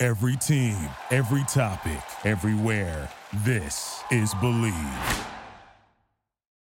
Every team, every topic, everywhere. This is Bleav.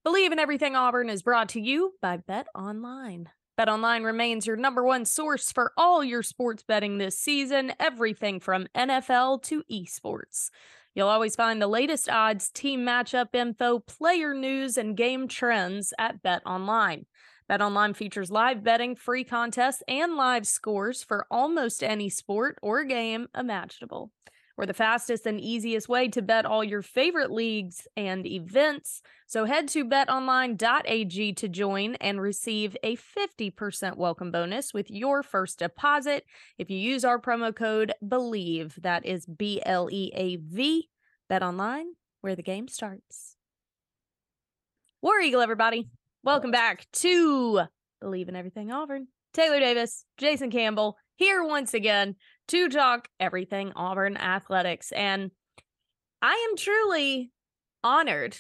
Bleav in Everything Auburn is brought to you by Bet Online. Bet Online remains your number one source for all your sports betting this season, everything from NFL to esports. You'll always find the latest odds, team matchup info, player news, and game trends at Bet Online. Bet Online features live betting, free contests, and live scores for almost any sport or game imaginable. We're the fastest and easiest way to bet all your favorite leagues and events. So head to betonline.ag to join and receive a 50% welcome bonus with your first deposit if you use our promo code BLEAV. That is B L E A V. Bet online, where the game starts. War Eagle, everybody. Welcome back to Bleav in Everything Auburn. Taylor Davis, Jason Campbell, here once again to talk everything Auburn athletics. And I am truly honored.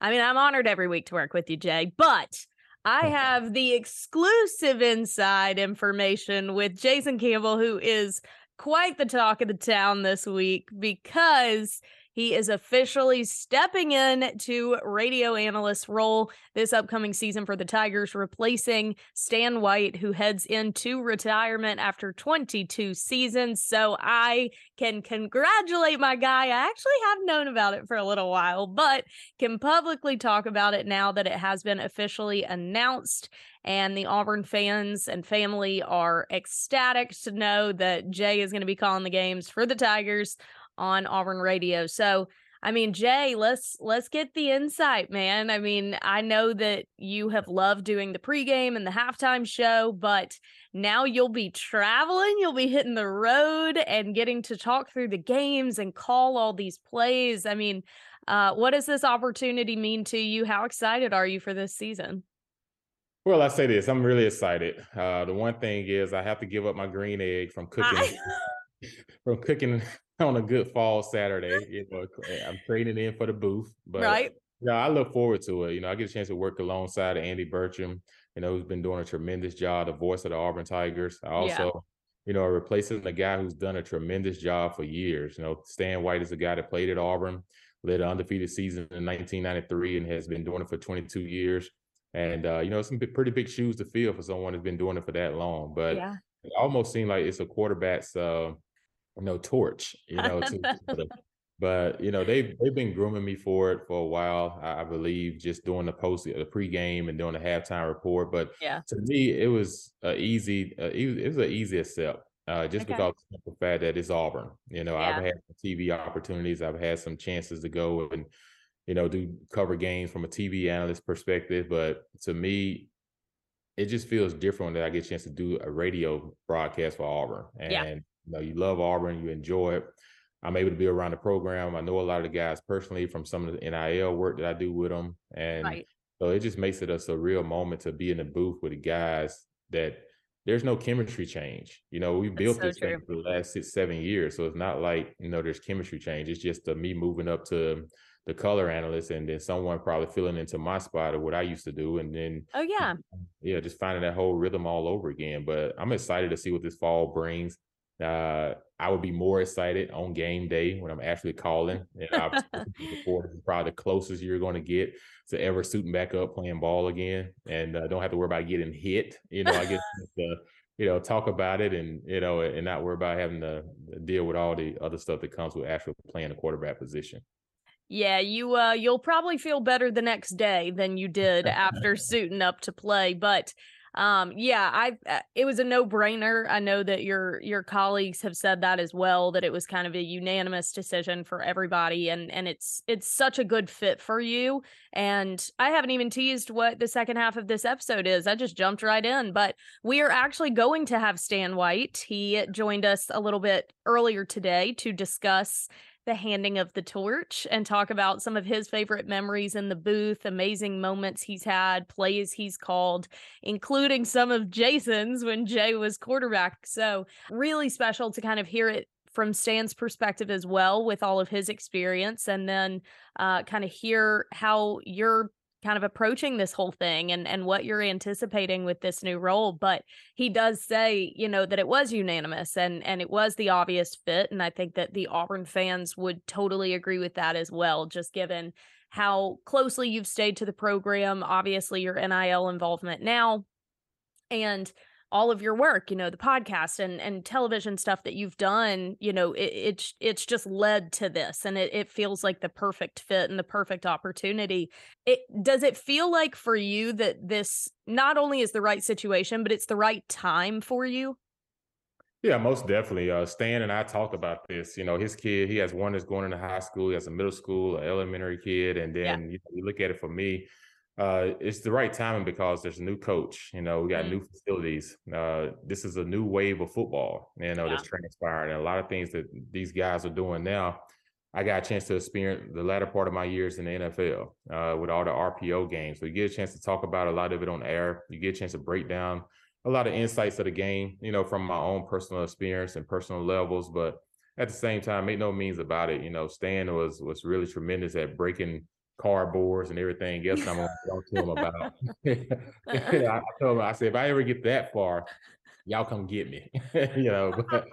I mean, I'm honored every week to work with you, Jay, but I have the exclusive inside information with Jason Campbell, who is quite the talk of the town this week because he is officially stepping in to radio analyst role this upcoming season for the Tigers, replacing Stan White, who heads into retirement after 22 seasons. So I can congratulate my guy. I actually have known about it for a little while, but can publicly talk about it now that it has been officially announced and the Auburn fans and family are ecstatic to know that Jay is going to be calling the games for the Tigers on Auburn radio. So, I mean, Jay, let's let's get the insight, man. I mean, I know that you have loved doing the pregame and the halftime show, but now you'll be traveling, you'll be hitting the road and getting to talk through the games and call all these plays. I mean, uh, what does this opportunity mean to you? How excited are you for this season? Well, I say this, I'm really excited. Uh, the one thing is I have to give up my green egg from cooking I... from cooking on a good fall Saturday. You know, I'm trading in for the booth, but right. Yeah, I look forward to it. You know, I get a chance to work alongside Andy Burcham, you know, who's been doing a tremendous job, the voice of the Auburn Tigers. I also, yeah. you know, replacing the guy who's done a tremendous job for years. You know, Stan White is the guy that played at Auburn, led an undefeated season in 1993, and has been doing it for 22 years. And uh, you know, some pretty big shoes to fill for someone who's been doing it for that long. But yeah. it almost seemed like it's a quarterback's uh, you know, torch, you know, to, but you know, they've they've been grooming me for it for a while. I, I believe just doing the post the pregame and doing the halftime report. But yeah, to me, it was a easy, uh, it was an easy step. Uh, just okay. because of the fact that it's Auburn. You know, yeah. I've had TV opportunities. I've had some chances to go and, you know, do cover games from a TV analyst perspective. But to me, it just feels different that I get a chance to do a radio broadcast for Auburn. And yeah you know, you love Auburn, you enjoy it. I'm able to be around the program. I know a lot of the guys personally from some of the NIL work that I do with them. And right. so it just makes it a surreal moment to be in the booth with the guys that there's no chemistry change. You know, we built so this true. thing for the last six, seven years. So it's not like, you know, there's chemistry change. It's just uh, me moving up to the color analyst and then someone probably filling into my spot of what I used to do. And then, oh, yeah. Yeah, just finding that whole rhythm all over again. But I'm excited to see what this fall brings. Uh, I would be more excited on game day when I'm actually calling. And before is probably the closest you're going to get to ever suiting back up playing ball again, and uh, don't have to worry about getting hit. You know, I get to you know talk about it and you know and not worry about having to deal with all the other stuff that comes with actually playing the quarterback position. Yeah, you uh you'll probably feel better the next day than you did after suiting up to play, but Um, yeah, I uh, it was a no brainer. I know that your your colleagues have said that as well. That it was kind of a unanimous decision for everybody, and and it's it's such a good fit for you. And I haven't even teased what the second half of this episode is. I just jumped right in, but we are actually going to have Stan White. He joined us a little bit earlier today to discuss the handing of the torch and talk about some of his favorite memories in the booth, amazing moments he's had, plays he's called, including some of Jason's when Jay was quarterback. So, really special to kind of hear it from Stan's perspective as well with all of his experience and then uh, kind of hear how you're kind of approaching this whole thing and and what you're anticipating with this new role but he does say you know that it was unanimous and and it was the obvious fit and i think that the auburn fans would totally agree with that as well just given how closely you've stayed to the program. Obviously your nil involvement now and all of your work you know the podcast and and television stuff that you've done you know it, it's it's just led to this and it, it feels like the perfect fit and the perfect opportunity it does it feel like for you that this not only is the right situation but it's the right time for you yeah, most definitely. Uh, Stan and I talked about this. You know, his kid, he has one that's going into high school, he has a middle school, an elementary kid, and then yeah. you, know, you look at it for me uh, it's the right timing because there's a new coach. You know, we got mm new facilities. Uh, this is a new wave of football. You know, yeah. that's transpired, and a lot of things that these guys are doing now. I got a chance to experience the latter part of my years in the NFL uh, with all the RPO games. So you get a chance to talk about a lot of it on air. You get a chance to break down a lot of insights of the game, you know, from my own personal experience and personal levels. But at the same time, make no means about it. You know, Stan was was really tremendous at breaking cardboards and everything else I'm gonna talk to him about. I, told him, I said, if I ever get that far, y'all come get me. you know, but,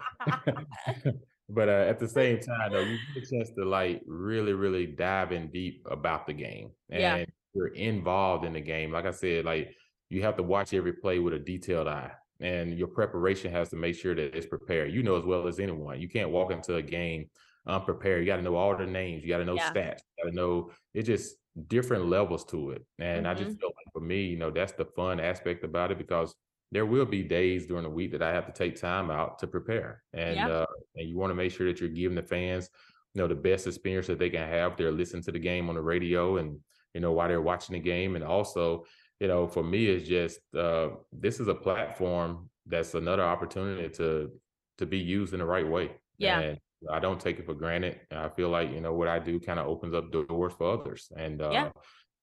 but uh, at the same time, though, you get a chance to like really, really dive in deep about the game. And yeah. you're involved in the game. Like I said, like you have to watch every play with a detailed eye. And your preparation has to make sure that it's prepared. You know as well as anyone. You can't walk into a game unprepared. You got to know all the names. You got to know yeah. stats. You got to know it's just different levels to it. And mm-hmm. I just mm-hmm. feel like for me, you know, that's the fun aspect about it because there will be days during the week that I have to take time out to prepare. And yeah. uh, and you want to make sure that you're giving the fans, you know, the best experience that they can have. They're listening to the game on the radio and you know while they're watching the game. And also, you know, for me, it's just uh, this is a platform that's another opportunity to to be used in the right way. Yeah. And I don't take it for granted. I feel like you know what I do kind of opens up doors for others, and uh, yeah.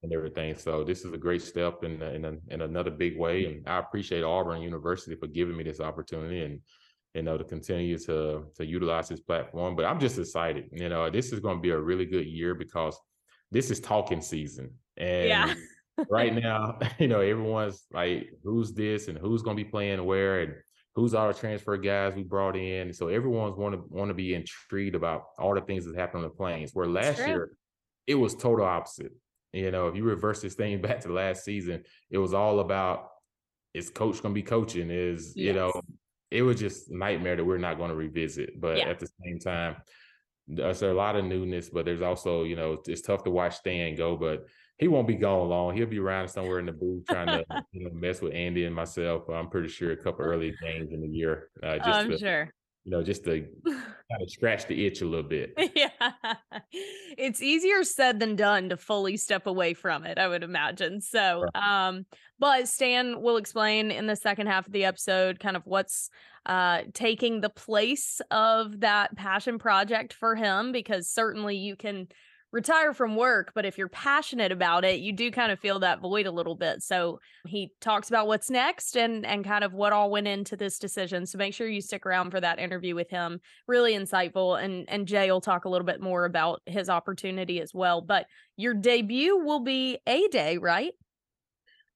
and everything. So this is a great step in in, a, in another big way, and I appreciate Auburn University for giving me this opportunity and you know to continue to to utilize this platform. But I'm just excited. You know, this is going to be a really good year because this is talking season, and yeah. right now, you know, everyone's like, who's this and who's going to be playing where, and who's our transfer guys we brought in. So everyone's want to want to be intrigued about all the things that happened on the planes. Where last year it was total opposite. You know, if you reverse this thing back to last season, it was all about is coach going to be coaching? Is yes. you know, it was just nightmare that we're not going to revisit. But yeah. at the same time, there's a lot of newness, but there's also you know it's tough to watch Stan go, but he won't be gone long. He'll be around somewhere in the booth trying to you know mess with Andy and myself. I'm pretty sure a couple early games in the year. Uh, just I'm to, sure. You know, just to kind of scratch the itch a little bit. Yeah, it's easier said than done to fully step away from it. I would imagine. So, right. um, but Stan will explain in the second half of the episode kind of what's uh taking the place of that passion project for him because certainly you can retire from work, but if you're passionate about it, you do kind of feel that void a little bit. So he talks about what's next and and kind of what all went into this decision. So make sure you stick around for that interview with him. Really insightful. And and Jay will talk a little bit more about his opportunity as well. But your debut will be a day, right?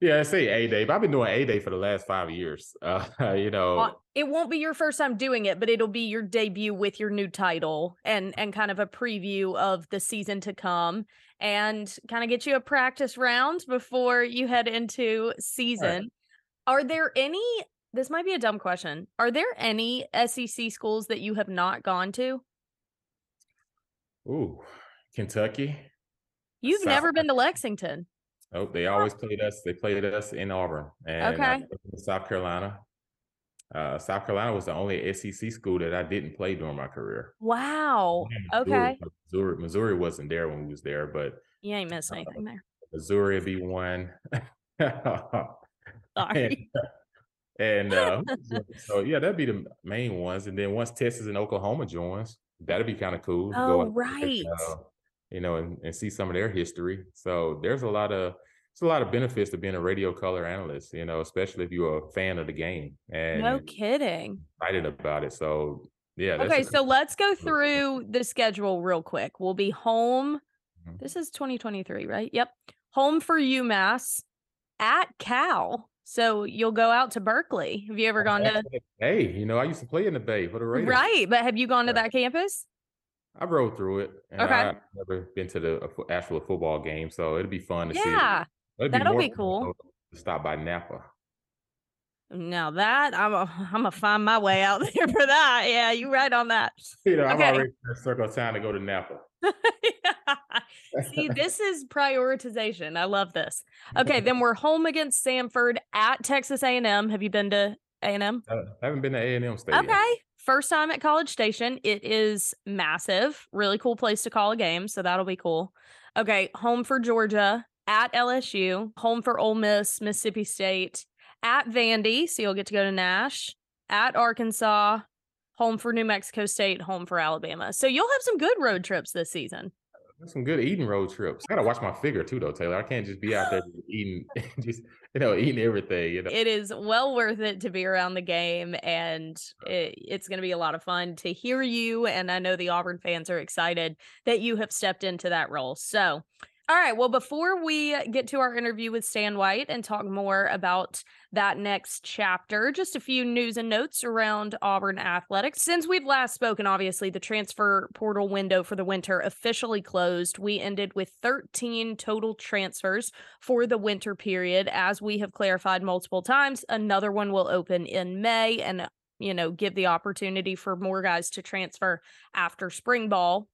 Yeah, I say A Day, but I've been doing A Day for the last five years. Uh, you know, it won't be your first time doing it, but it'll be your debut with your new title and and kind of a preview of the season to come, and kind of get you a practice round before you head into season. Right. Are there any? This might be a dumb question. Are there any SEC schools that you have not gone to? Ooh, Kentucky. You've South never been to Lexington. Oh, they always played us. They played us in Auburn and Okay. uh, South Carolina. Uh, South Carolina was the only SEC school that I didn't play during my career. Wow. Okay. Missouri, Missouri wasn't there when we was there, but You ain't missed anything there. Missouri would be one. Sorry. and uh, so yeah, that'd be the main ones. And then once Texas and Oklahoma joins, that'd be kind of cool. to Oh, out right. uh, you know, and, and see some of their history. So there's a lot of there's a lot of benefits to being a radio color analyst. You know, especially if you're a fan of the game and No kidding. excited about it. So yeah. Okay, so let's go through the schedule real quick. We'll be home. Mhm. This is 2023, right? Yep. Home for UMass at Cal. So you'll go out to Berkeley. Have you ever gone to Hey, you know, I used to play in the Bay for the Raiders. Right, but have you gone to that campus? I rode through it. And Okay. I've never been to the actual football game, so it'd be fun to see. it. Yeah. It'd that'll more be cool. to stop by Napa. Now that I'm a, I'm gonna find my way out there for that. Yeah, you right on that. You know, I'm already in circle of time to go to Napa. See, this is prioritization. I love this. Okay, then we're home against Samford at Texas A&M. Have you been to A&M? I uh, haven't been to A and M Stadium. Okay. First time at College Station. It is massive. Really cool place to call a game. So that'll be cool. Okay. Home for Georgia at LSU. Home for Ole Miss, Mississippi State. At Vandy. So you'll get to go to Nash. At Arkansas. Home for New Mexico State. Home for Alabama. So you'll have some good road trips this season. There's some good eating road trips. I gotta watch my figure too, though, Taylor. I can't just be out there eating, just you know, eating everything. You know, It is well worth it to be around the game, and it, it's going to be a lot of fun to hear you. And I know the Auburn fans are excited that you have stepped into that role. So, all right. Well, before we uh, get to our interview with Stan White and talk more about that next chapter, just a few news and notes around Auburn athletics. Since we've last spoken, obviously, the transfer portal window for the winter officially closed. We ended with 13 total transfers for the winter period. As we have clarified multiple times, another one will open in May and, you know, give the opportunity for more guys to transfer after spring ball.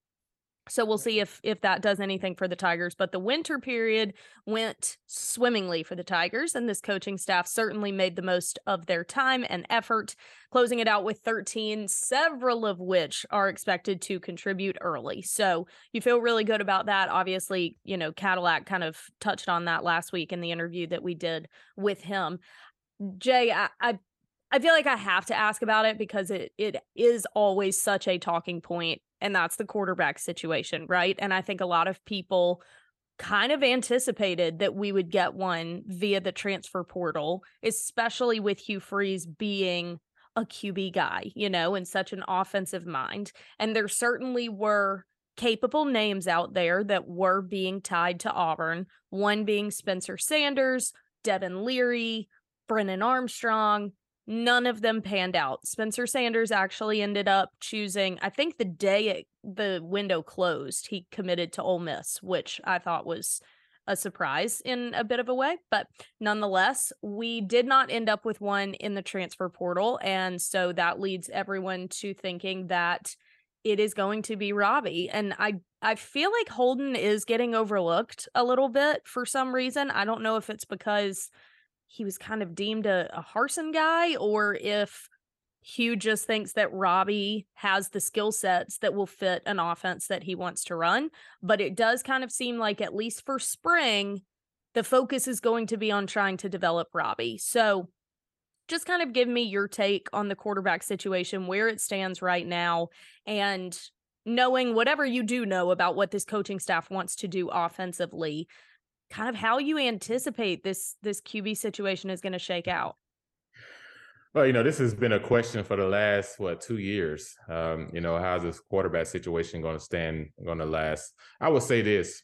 So we'll see if if that does anything for the Tigers, but the winter period went swimmingly for the Tigers and this coaching staff certainly made the most of their time and effort, closing it out with 13, several of which are expected to contribute early. So you feel really good about that. Obviously, you know, Cadillac kind of touched on that last week in the interview that we did with him. Jay, I, I I feel like I have to ask about it because it it is always such a talking point, and that's the quarterback situation, right? And I think a lot of people kind of anticipated that we would get one via the transfer portal, especially with Hugh Freeze being a QB guy, you know, and such an offensive mind. And there certainly were capable names out there that were being tied to Auburn, one being Spencer Sanders, Devin Leary, Brennan Armstrong. None of them panned out. Spencer Sanders actually ended up choosing, I think the day it, the window closed, he committed to Ole Miss, which I thought was a surprise in a bit of a way. But nonetheless, we did not end up with one in the transfer portal. And so that leads everyone to thinking that it is going to be Robbie. And I I feel like Holden is getting overlooked a little bit for some reason. I don't know if it's because he was kind of deemed a, a Harsin guy or if Hugh just thinks that Robbie has the skill sets that will fit an offense that he wants to run. But it does kind of seem like, at least for spring, the focus is going to be on trying to develop Robbie. So just kind of give me your take on the quarterback situation, where it stands right now, and knowing whatever you do know about what this coaching staff wants to do offensively, kind of how you anticipate this this QB situation is going to shake out. Well, you know, this has been a question for the last what two years. Um, you know, how's this quarterback situation going to stand, going to last? I would say this: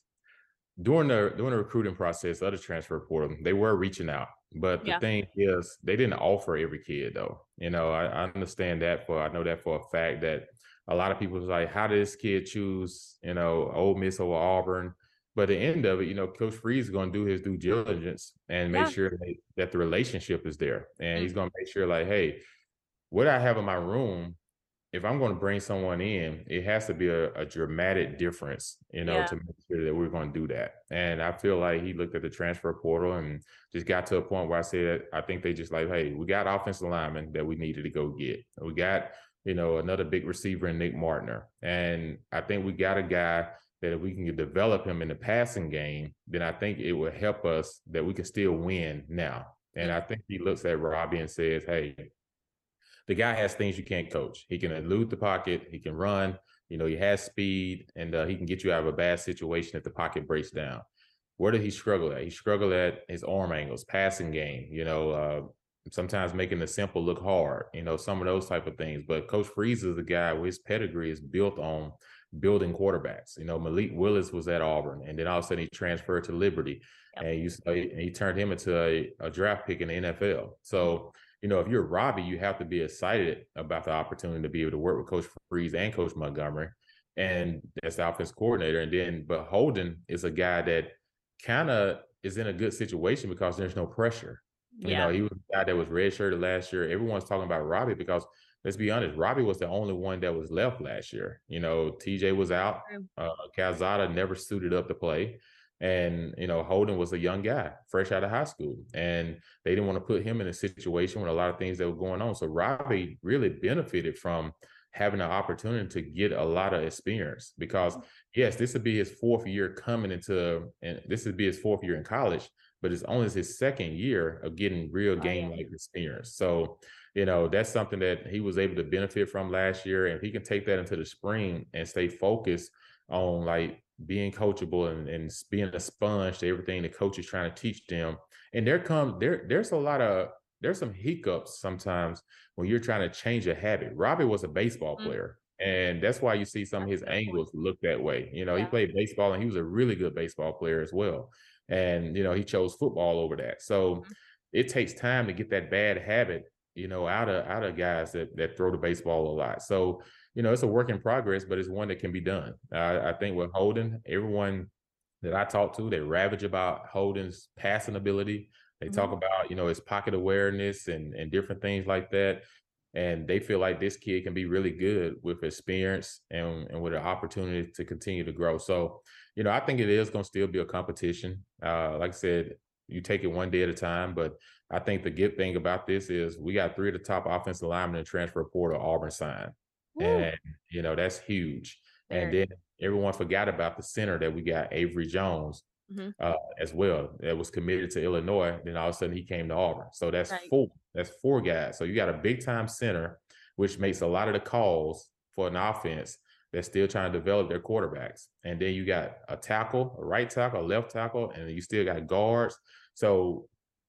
during the during the recruiting process of the transfer portal, they were reaching out, but the Yeah. thing is, they didn't offer every kid though. You know, I, I understand that for I know that for a fact that a lot of people was like, how did this kid choose, you know, Ole Miss over Auburn? But the end of it, you know, Coach Freeze is going to do his due diligence and make Yeah. sure that, that the relationship is there, and Mm. he's going to make sure, like, hey, what I have in my room if I'm going to bring someone in, it has to be a, a dramatic difference, you know, yeah. to make sure that we're going to do that. And I feel like he looked at the transfer portal and just got to a point where I said, I think they just like, hey, we got offensive linemen that we needed to go get. We got, you know, another big receiver in Nick Mardner. And I think we got a guy that if we can develop him in the passing game, then I think it will help us that we can still win now. And I think he looks at Robbie and says, hey, the guy has things you can't coach. He can elude the pocket, he can run, you know, he has speed, and uh, he can get you out of a bad situation if the pocket breaks down. Where did he struggle at? He struggled at his arm angles, passing game, you know, uh, sometimes making the simple look hard, you know, some of those type of things. But Coach Freeze is the guy where his pedigree is built on building quarterbacks. You know, Malik Willis was at Auburn, and then all of a sudden he transferred to Liberty, yep. and you and he turned him into a, a draft pick in the NFL. So mm-hmm. you know, if you're Robbie, you have to be excited about the opportunity to be able to work with Coach Freeze and Coach Montgomery, and as the offense coordinator. And then, but Holden is a guy that kind of is in a good situation because there's no pressure. Yeah. You know, he was a guy that was redshirted last year. Everyone's talking about Robbie because let's be honest, Robbie was the only one that was left last year. You know, TJ was out. Uh, Calzada never suited up to play. And, you know, Holden was a young guy, fresh out of high school. And they didn't want to put him in a situation with a lot of things that were going on. So Robbie really benefited from having an opportunity to get a lot of experience because mm. yes, this would be his fourth year coming into and this would be his fourth year in college, but it's only his second year of getting real game like experience. So, you know, that's something that he was able to benefit from last year. And if he can take that into the spring and stay focused on like being coachable and, and being a sponge to everything the coach is trying to teach them. And there comes there there's a lot of there's some hiccups sometimes when you're trying to change a habit. Robbie was a baseball mm-hmm. player. And that's why you see some of his angles look that way. You know, yeah. he played baseball and he was a really good baseball player as well. And, you know, he chose football over that. So mm-hmm. it takes time to get that bad habit, you know, out of out of guys that that throw the baseball a lot. So you know, it's a work in progress, but it's one that can be done. I think with Holden, everyone that I talk to, they ravage about Holden's passing ability. They mm-hmm. talk about, you know, his pocket awareness and and different things like that. And they feel like this kid can be really good with experience and, and with an opportunity to continue to grow. So, you know, I think it is going to still be a competition. Uh, like I said, you take it one day at a time. But I think the good thing about this is we got three of the top offensive linemen in transfer portal Auburn signed. And, you know, that's huge. And then everyone forgot about the center that we got, Avery Jones, mm-hmm. uh, as well, that was committed to Illinois. Then all of a sudden he came to Auburn. So that's right. four. That's four guys. So you got a big time center, which makes a lot of the calls for an offense that's still trying to develop their quarterbacks. And then you got a tackle, a right tackle, a left tackle, and you still got guards. So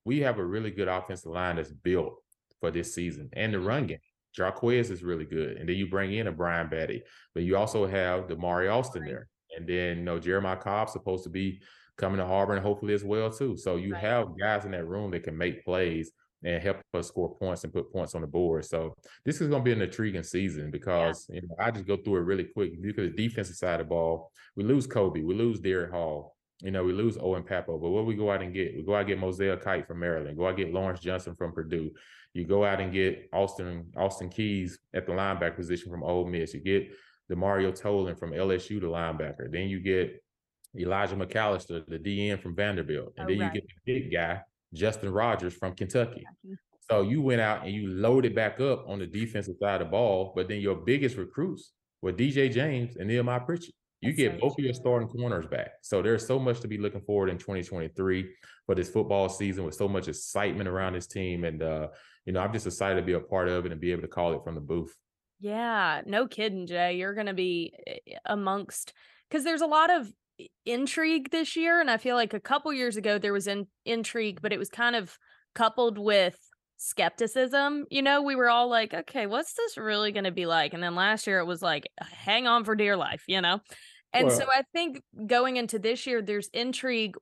we have a really good offensive line that's built for this season and the run game. Jarquez is really good. And then you bring in a Brian Battie, but you also have Damari Alston there. And then, you know, Jeremiah Cobb's supposed to be coming to Auburn hopefully as well, too. So you right. have guys in that room that can make plays and help us score points and put points on the board. So this is going to be an intriguing season because yeah. you know I just go through it really quick. Because the defensive side of the ball, we lose Colby, we lose Derick Hall, you know, we lose Owen Pappoe, but what we go out and get? We go out and get Mosiah Kite from Maryland, go out and get Lawrence Johnson from Purdue. You go out and get Austin Austin Keys at the linebacker position from Ole Miss. You get the Mario Tolan from LSU, the linebacker. Then you get Elijah McAllister, the DN from Vanderbilt, and oh, then right. you get the big guy Justin Rogers from Kentucky. So you went out and you loaded back up on the defensive side of the ball, but then your biggest recruits were DJ James and Nehemiah Pritchett. You get both of your starting corners back. So there's so much to be looking forward in 2023 for this football season with so much excitement around this team. And uh, you know, I'm just excited to be a part of it and be able to call it from the booth. Yeah, no kidding, Jay. You're going to be eh, amongst because there's a lot of intrigue this year, and I feel like a couple years ago there was in, intrigue, but it was kind of coupled with skepticism. You know, we were all like, okay, what's this really going to be like? And then last year it was like, hang on for dear life, you know? And well, so I think going into this year, there's intrigue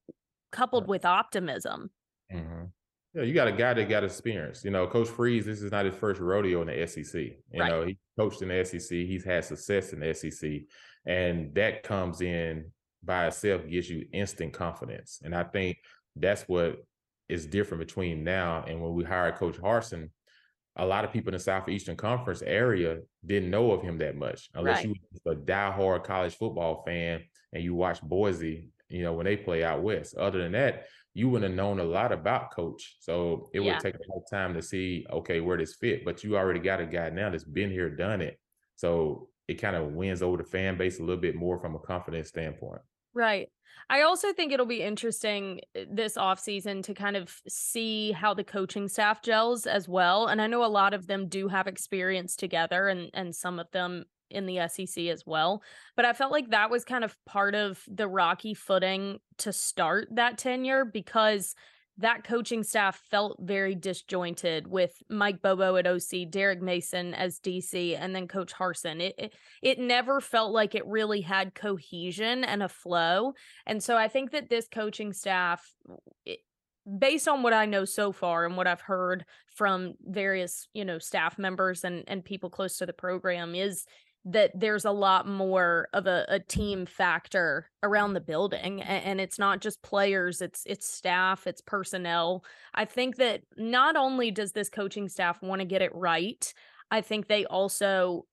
coupled with optimism. Mm-hmm. Yeah, you got a guy that got experience. You know, Coach Freeze, this is not his first rodeo in the SEC. You right. know, he coached in the SEC. He's had success in the SEC. And that comes in by itself, gives you instant confidence. And I think that's what is different between now and when we hired Coach Harsin. a lot of people in the Southeastern Conference area didn't know of him that much, unless right. you were a diehard college football fan and you watch Boise, you know, when they play out west. Other than that, you wouldn't have known a lot about coach. So it yeah. would take a long time to see, okay, where this fit. But you already got a guy now that's been here, done it. So it kind of wins over the fan base a little bit more from a confidence standpoint. Right. I also think it'll be interesting eh, this offseason to kind of see how the coaching staff gels as well. And I know a lot of them do have experience together and and some of them in the SEC as well. But I felt like that was kind of part of the rocky footing to start that tenure because that coaching staff felt very disjointed with Mike Bobo at OC, Derek Mason as DC, and then Coach Harsin. It, it, it never felt like it really had cohesion and a flow. And so I think that this coaching staff, it, based on what I know so far and what I've heard from various, you know, staff members and and people close to the program, is that there's a lot more of a, a team factor around the building and, and, it's not just players it's it's staff it's personnel. I think that not only does this coaching staff want to get it right i think they also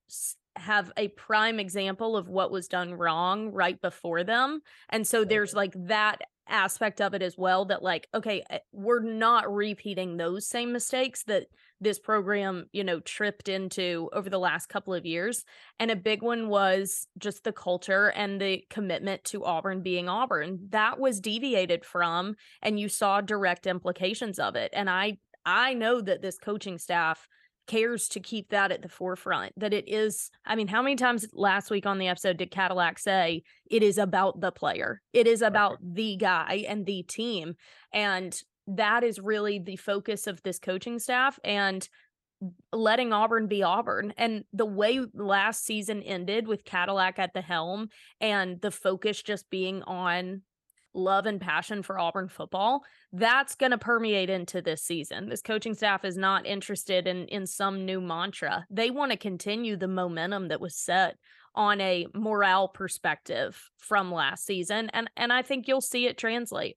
have a prime example of what was done wrong right before them and so there's like that aspect of it as well that like okay eh, we're not repeating those same mistakes that this program you know tripped into over the last couple of years and a big one was just the culture and the commitment to Auburn being Auburn. That was deviated from and you saw direct implications of it and I I know that this coaching staff cares to keep that at the forefront that it is i mean how many times last week on the episode did cadillac say it is about the player. It is about the guy and the team and that is really the focus of this coaching staff and letting Auburn be Auburn. And the way last season ended with Cadillac at the helm and the focus just being on love and passion for Auburn football, that's going to permeate into this season. This coaching staff is not interested in in some new mantra. They want to continue the momentum that was set on a morale perspective from last season and and I think you'll see it translate.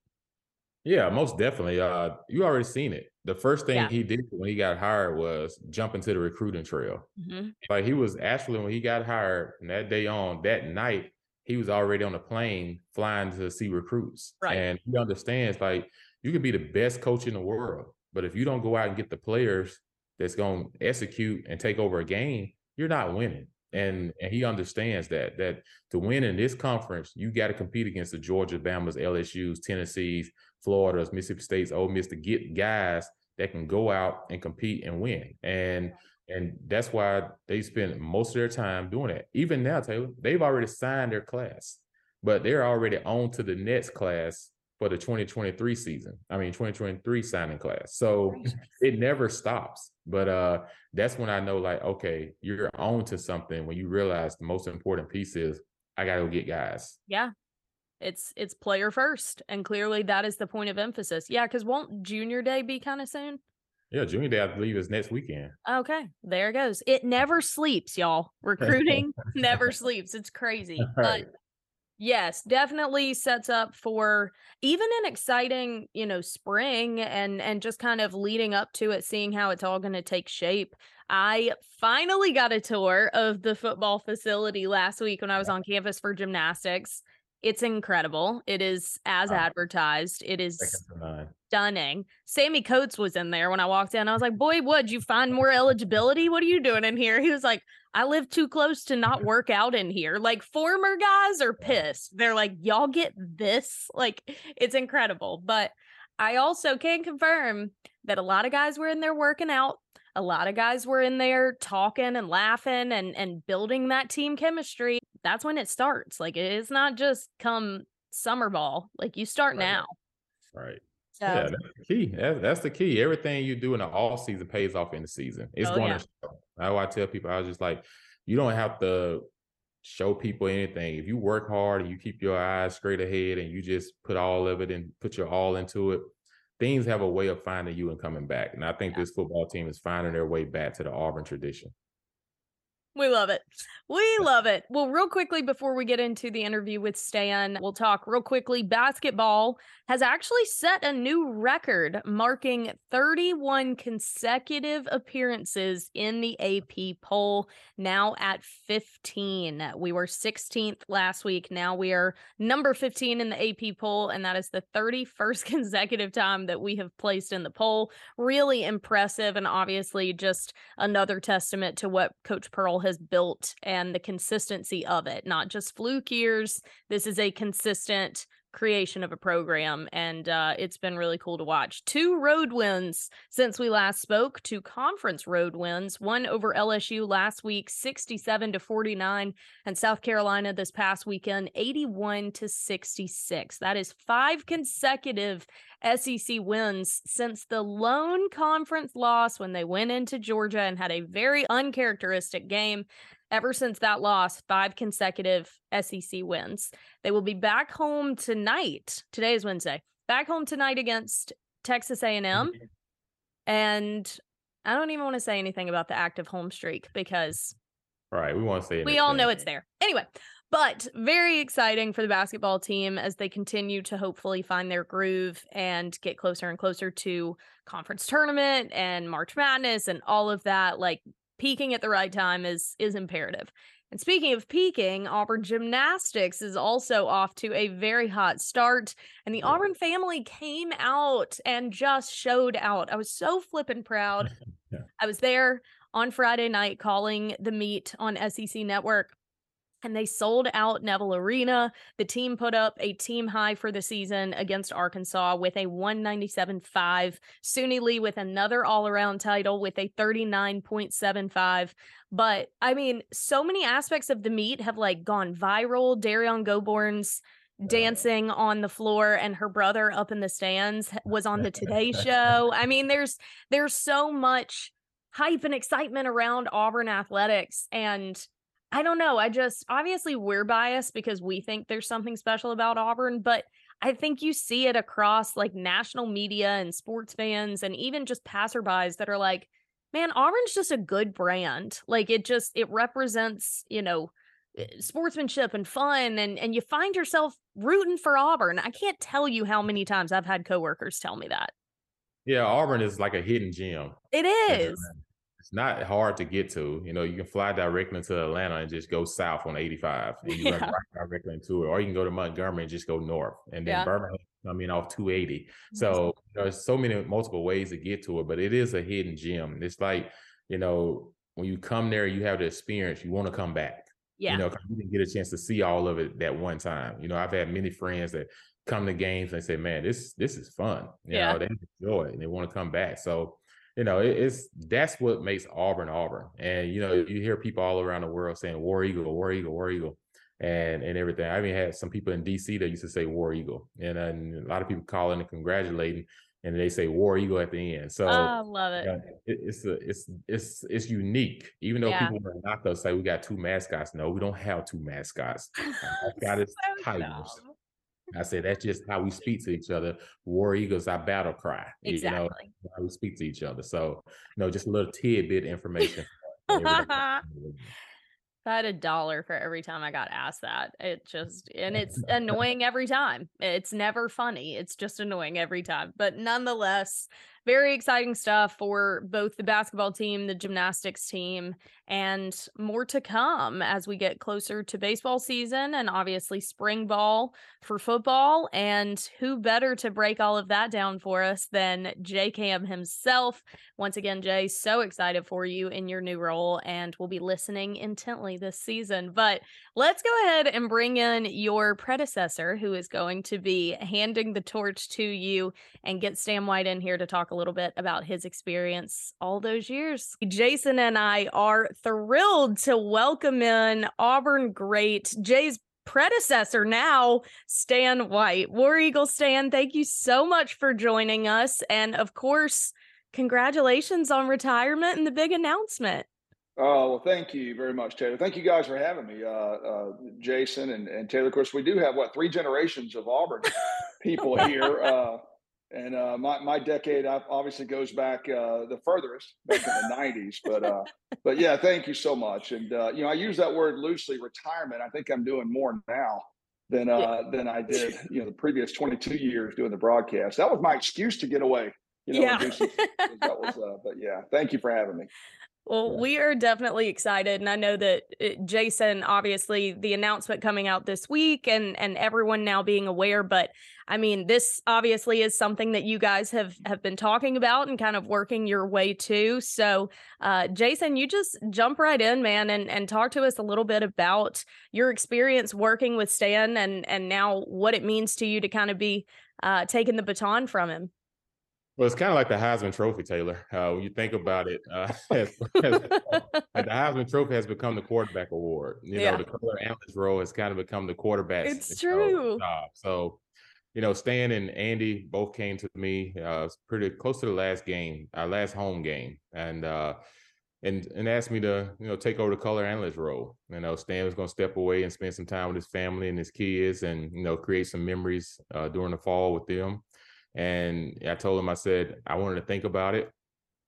Yeah, most definitely. Uh you already seen it. The first thing yeah. he did when he got hired was jump into the recruiting trail. Mm-hmm. Like he was actually when he got hired from that day on, that night, he was already on a plane flying to see recruits. Right. And he understands like you can be the best coach in the world, but if you don't go out and get the players that's going to execute and take over a game, you're not winning. And and he understands that that to win in this conference, you got to compete against the Georgia, Bama's, LSU's, Tennessee's, Florida's, Mississippi State's, Ole Miss to get guys that can go out and compete and win. And and that's why they spend most of their time doing that. Even now, Taylor, they've already signed their class, but they're already on to the next class for the 2023 season. I mean, 2023 signing class. So it never stops. But uh that's when I know, like, okay, you're on to something when you realize the most important piece is I gotta go get guys. Yeah. It's it's player first. And clearly that is the point of emphasis. Yeah, because won't junior day be kind of soon? Yeah, Junior Day, I believe, is next weekend. Okay, there it goes. It never sleeps, y'all. Recruiting never sleeps. It's crazy. Right. But yes, definitely sets up for even an exciting, you know, spring and and just kind of leading up to it, seeing how it's all going to take shape. I finally got a tour of the football facility last week when I was on campus for gymnastics. It's incredible. It is as advertised. It is stunning. Sammy Coates was in there when I walked in. I was like, "Boy, would you find more eligibility? What are you doing in here?" He was like, "I live too close to not work out in here." Like former guys are pissed. They're like, "Y'all get this?" Like it's incredible. But I also can confirm that a lot of guys were in there working out. A lot of guys were in there talking and laughing and and building that team chemistry that's when it starts. Like it's not just come summer ball. Like you start right. now. Right. So, yeah, that's the key. That's, that's the key. Everything you do in the off season pays off in the season. It's oh, going yeah. to show. How I tell people, I was just like, you don't have to show people anything. If you work hard and you keep your eyes straight ahead and you just put all of it and put your all into it, things have a way of finding you and coming back. And I think yeah. this football team is finding their way back to the Auburn tradition. We love it. We love it. Well, real quickly before we get into the interview with Stan, we'll talk real quickly. Basketball has actually set a new record, marking 31 consecutive appearances in the AP poll, now at 15. We were 16th last week. Now we are number 15 in the AP poll, and that is the 31st consecutive time that we have placed in the poll. Really impressive, and obviously just another testament to what Coach Pearl has built and the consistency of it, not just fluke years. This is a consistent creation of a program and uh, it's been really cool to watch. Two road wins since we last spoke two conference road wins one over lsu last week 67 to 49 and south carolina this past weekend 81 to 66 that is five consecutive sec wins since the lone conference loss when they went into georgia and had a very uncharacteristic game ever since that loss, five consecutive SEC wins. They will be back home tonight. Today is Wednesday. Back home tonight against Texas A&M. Mm-hmm. And I don't even want to say anything about the active home streak because Right, we want to say anything. We all know it's there. Anyway, but very exciting for the basketball team as they continue to hopefully find their groove and get closer and closer to conference tournament and March Madness and all of that. Like peaking at the right time is is imperative. And speaking of peaking, Auburn gymnastics is also off to a very hot start. And the Auburn family came out and just showed out. I was so flippin' proud. yeah. I was there on Friday night calling the meet on SEC Network and they sold out Neville Arena. The team put up a team high for the season against Arkansas with a 197.5. Suni Lee with another all around title with a 39.75. But I mean, so many aspects of the meet have like gone viral. Derrian Gobourne's uh-huh. dancing on the floor and her brother up in the stands was on the Today show. I mean, there's there's so much hype and excitement around Auburn athletics and I don't know. I just obviously we're biased because we think there's something special about Auburn, but I think you see it across like national media and sports fans and even just passerbys that are like, man, Auburn's just a good brand. Like it just it represents, you know, eh, sportsmanship and fun and and you find yourself rooting for Auburn. I can't tell you how many times I've had coworkers tell me that. Yeah, Auburn is like a hidden gem. It is it's not hard to get to. You know, you can fly directly into Atlanta and just go south on 85 and you yeah. run right directly into it. Or you can go to Montgomery and just go north. And then yeah. Birmingham mean, off 280. Mm-hmm. So you know, there's so many multiple ways to get to it, but it is a hidden gem. It's like, you know, when you come there, you have the experience, you want to come back. Yeah. You know, you didn't get a chance to see all of it that one time. You know, I've had many friends that come to games and say, man, this this is fun. You yeah. know, they enjoy it and they want to come back. So you know, it, it's that's what makes Auburn Auburn. And you know, you hear people all around the world saying War Eagle, War Eagle, War Eagle, and and everything. I even had some people in DC that used to say War Eagle, and, uh, and a lot of people calling and congratulating, and they say War Eagle at the end. So oh, I love it. it. It's a, it's it's it's unique. Even though yeah. people are not gonna say we got two mascots. No, we don't have two mascots. Mascot is so Tigers. Dumb. I said that's just how we speak to each other. War Eagles, our battle cry. Exactly. You know, how we speak to each other. So, you know, just a little tidbit information. I had a dollar for every time I got asked that. It just, and it's annoying every time. It's never funny. It's just annoying every time. But nonetheless, very exciting stuff for both the basketball team, the gymnastics team, and more to come as we get closer to baseball season and obviously spring ball for football. And who better to break all of that down for us than Jay Cam himself? Once again, Jay, so excited for you in your new role, and we'll be listening intently this season. But let's go ahead and bring in your predecessor, who is going to be handing the torch to you, and get Stan White in here to talk a little bit about his experience all those years. Jason and I are thrilled to welcome in Auburn great Jay's predecessor now, Stan White. War Eagle Stan, thank you so much for joining us. And of course, congratulations on retirement and the big announcement. Oh, well, thank you very much, Taylor. Thank you guys for having me. Uh, uh, Jason and, and Taylor, of course, we do have what, three generations of Auburn people here. Uh, and uh, my my decade obviously goes back uh, the furthest, back in the '90s. But uh, but yeah, thank you so much. And uh, you know, I use that word loosely. Retirement. I think I'm doing more now than uh, yeah. than I did. You know, the previous 22 years doing the broadcast. That was my excuse to get away. You know, yeah. that was. Uh, but yeah, thank you for having me. Well, we are definitely excited, and I know that uh, Jason, obviously, the announcement coming out this week, and and everyone now being aware. But I mean, this obviously is something that you guys have have been talking about and kind of working your way to. So, uh, Jason, you just jump right in, man, and and talk to us a little bit about your experience working with Stan, and and now what it means to you to kind of be uh, taking the baton from him. Well, it's kind of like the Heisman Trophy, Taylor. Uh, when you think about it, uh, as, as, uh, the Heisman Trophy has become the quarterback award. You yeah. know, the color analyst role has kind of become the quarterback. It's true. Job. So, you know, Stan and Andy both came to me uh, pretty close to the last game, our last home game, and uh, and and asked me to you know take over the color analyst role. You know, Stan was going to step away and spend some time with his family and his kids, and you know, create some memories uh, during the fall with them. And I told them, I said, I wanted to think about it.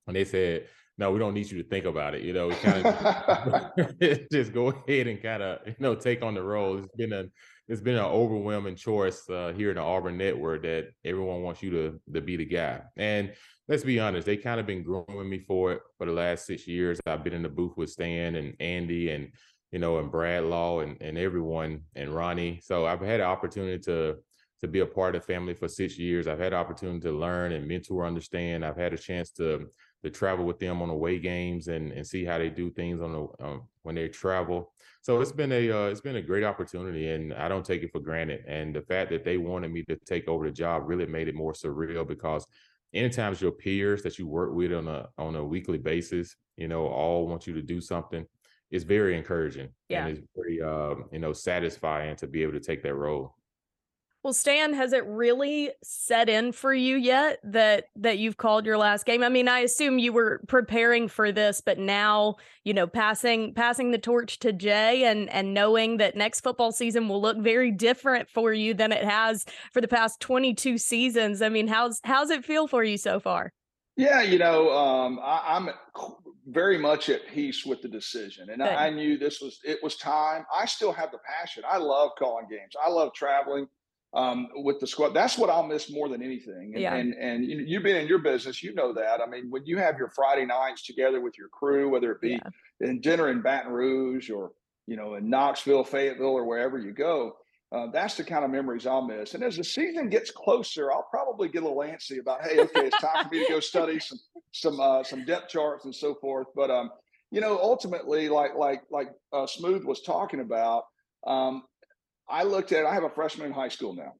And they said, no, we don't need you to think about it. You know, kind of just go ahead and kind of, you know, take on the role. It's been a, it's been an overwhelming choice uh, here in the Auburn network that everyone wants you to, to be the guy. And let's be honest, they kind of been grooming me for it for the last six years. I've been in the booth with Stan and Andy and, you know, and Brad Law and, and everyone and Ronnie. So I've had an opportunity to to be a part of the family for six years. I've had opportunity to learn and mentor, understand. I've had a chance to to travel with them on away games and and see how they do things on the um, when they travel. So it's been a uh, it's been a great opportunity, and I don't take it for granted. And the fact that they wanted me to take over the job really made it more surreal because anytime your peers that you work with on a on a weekly basis, you know, all want you to do something. It's very encouraging. Yeah. And it's very um, you know, satisfying to be able to take that role. Well, Stan, has it really set in for you yet that that you've called your last game? I mean, I assume you were preparing for this, but now, you know, passing passing the torch to Jay and and knowing that next football season will look very different for you than it has for the past 22 seasons. I mean, how's how's it feel for you so far? Yeah, you know, um, I, am very much at peace with the decision, and I, I knew this was it was time. I still have the passion. I love calling games. I love traveling um, with the squad. That's what I'll miss more than anything. And, yeah. and, and you you've been in your business, you know that. I mean, when you have your Friday nights together with your crew, whether it be yeah. in dinner in Baton Rouge or, you know, in Knoxville, Fayetteville, or wherever you go, uh, that's the kind of memories I'll miss. And as the season gets closer, I'll probably get a little antsy about, hey, okay, it's time for me to go study some some uh, some depth charts and so forth. But um, you know, ultimately, like like like uh, Smooth was talking about, um, I looked at, I have a freshman in high school now.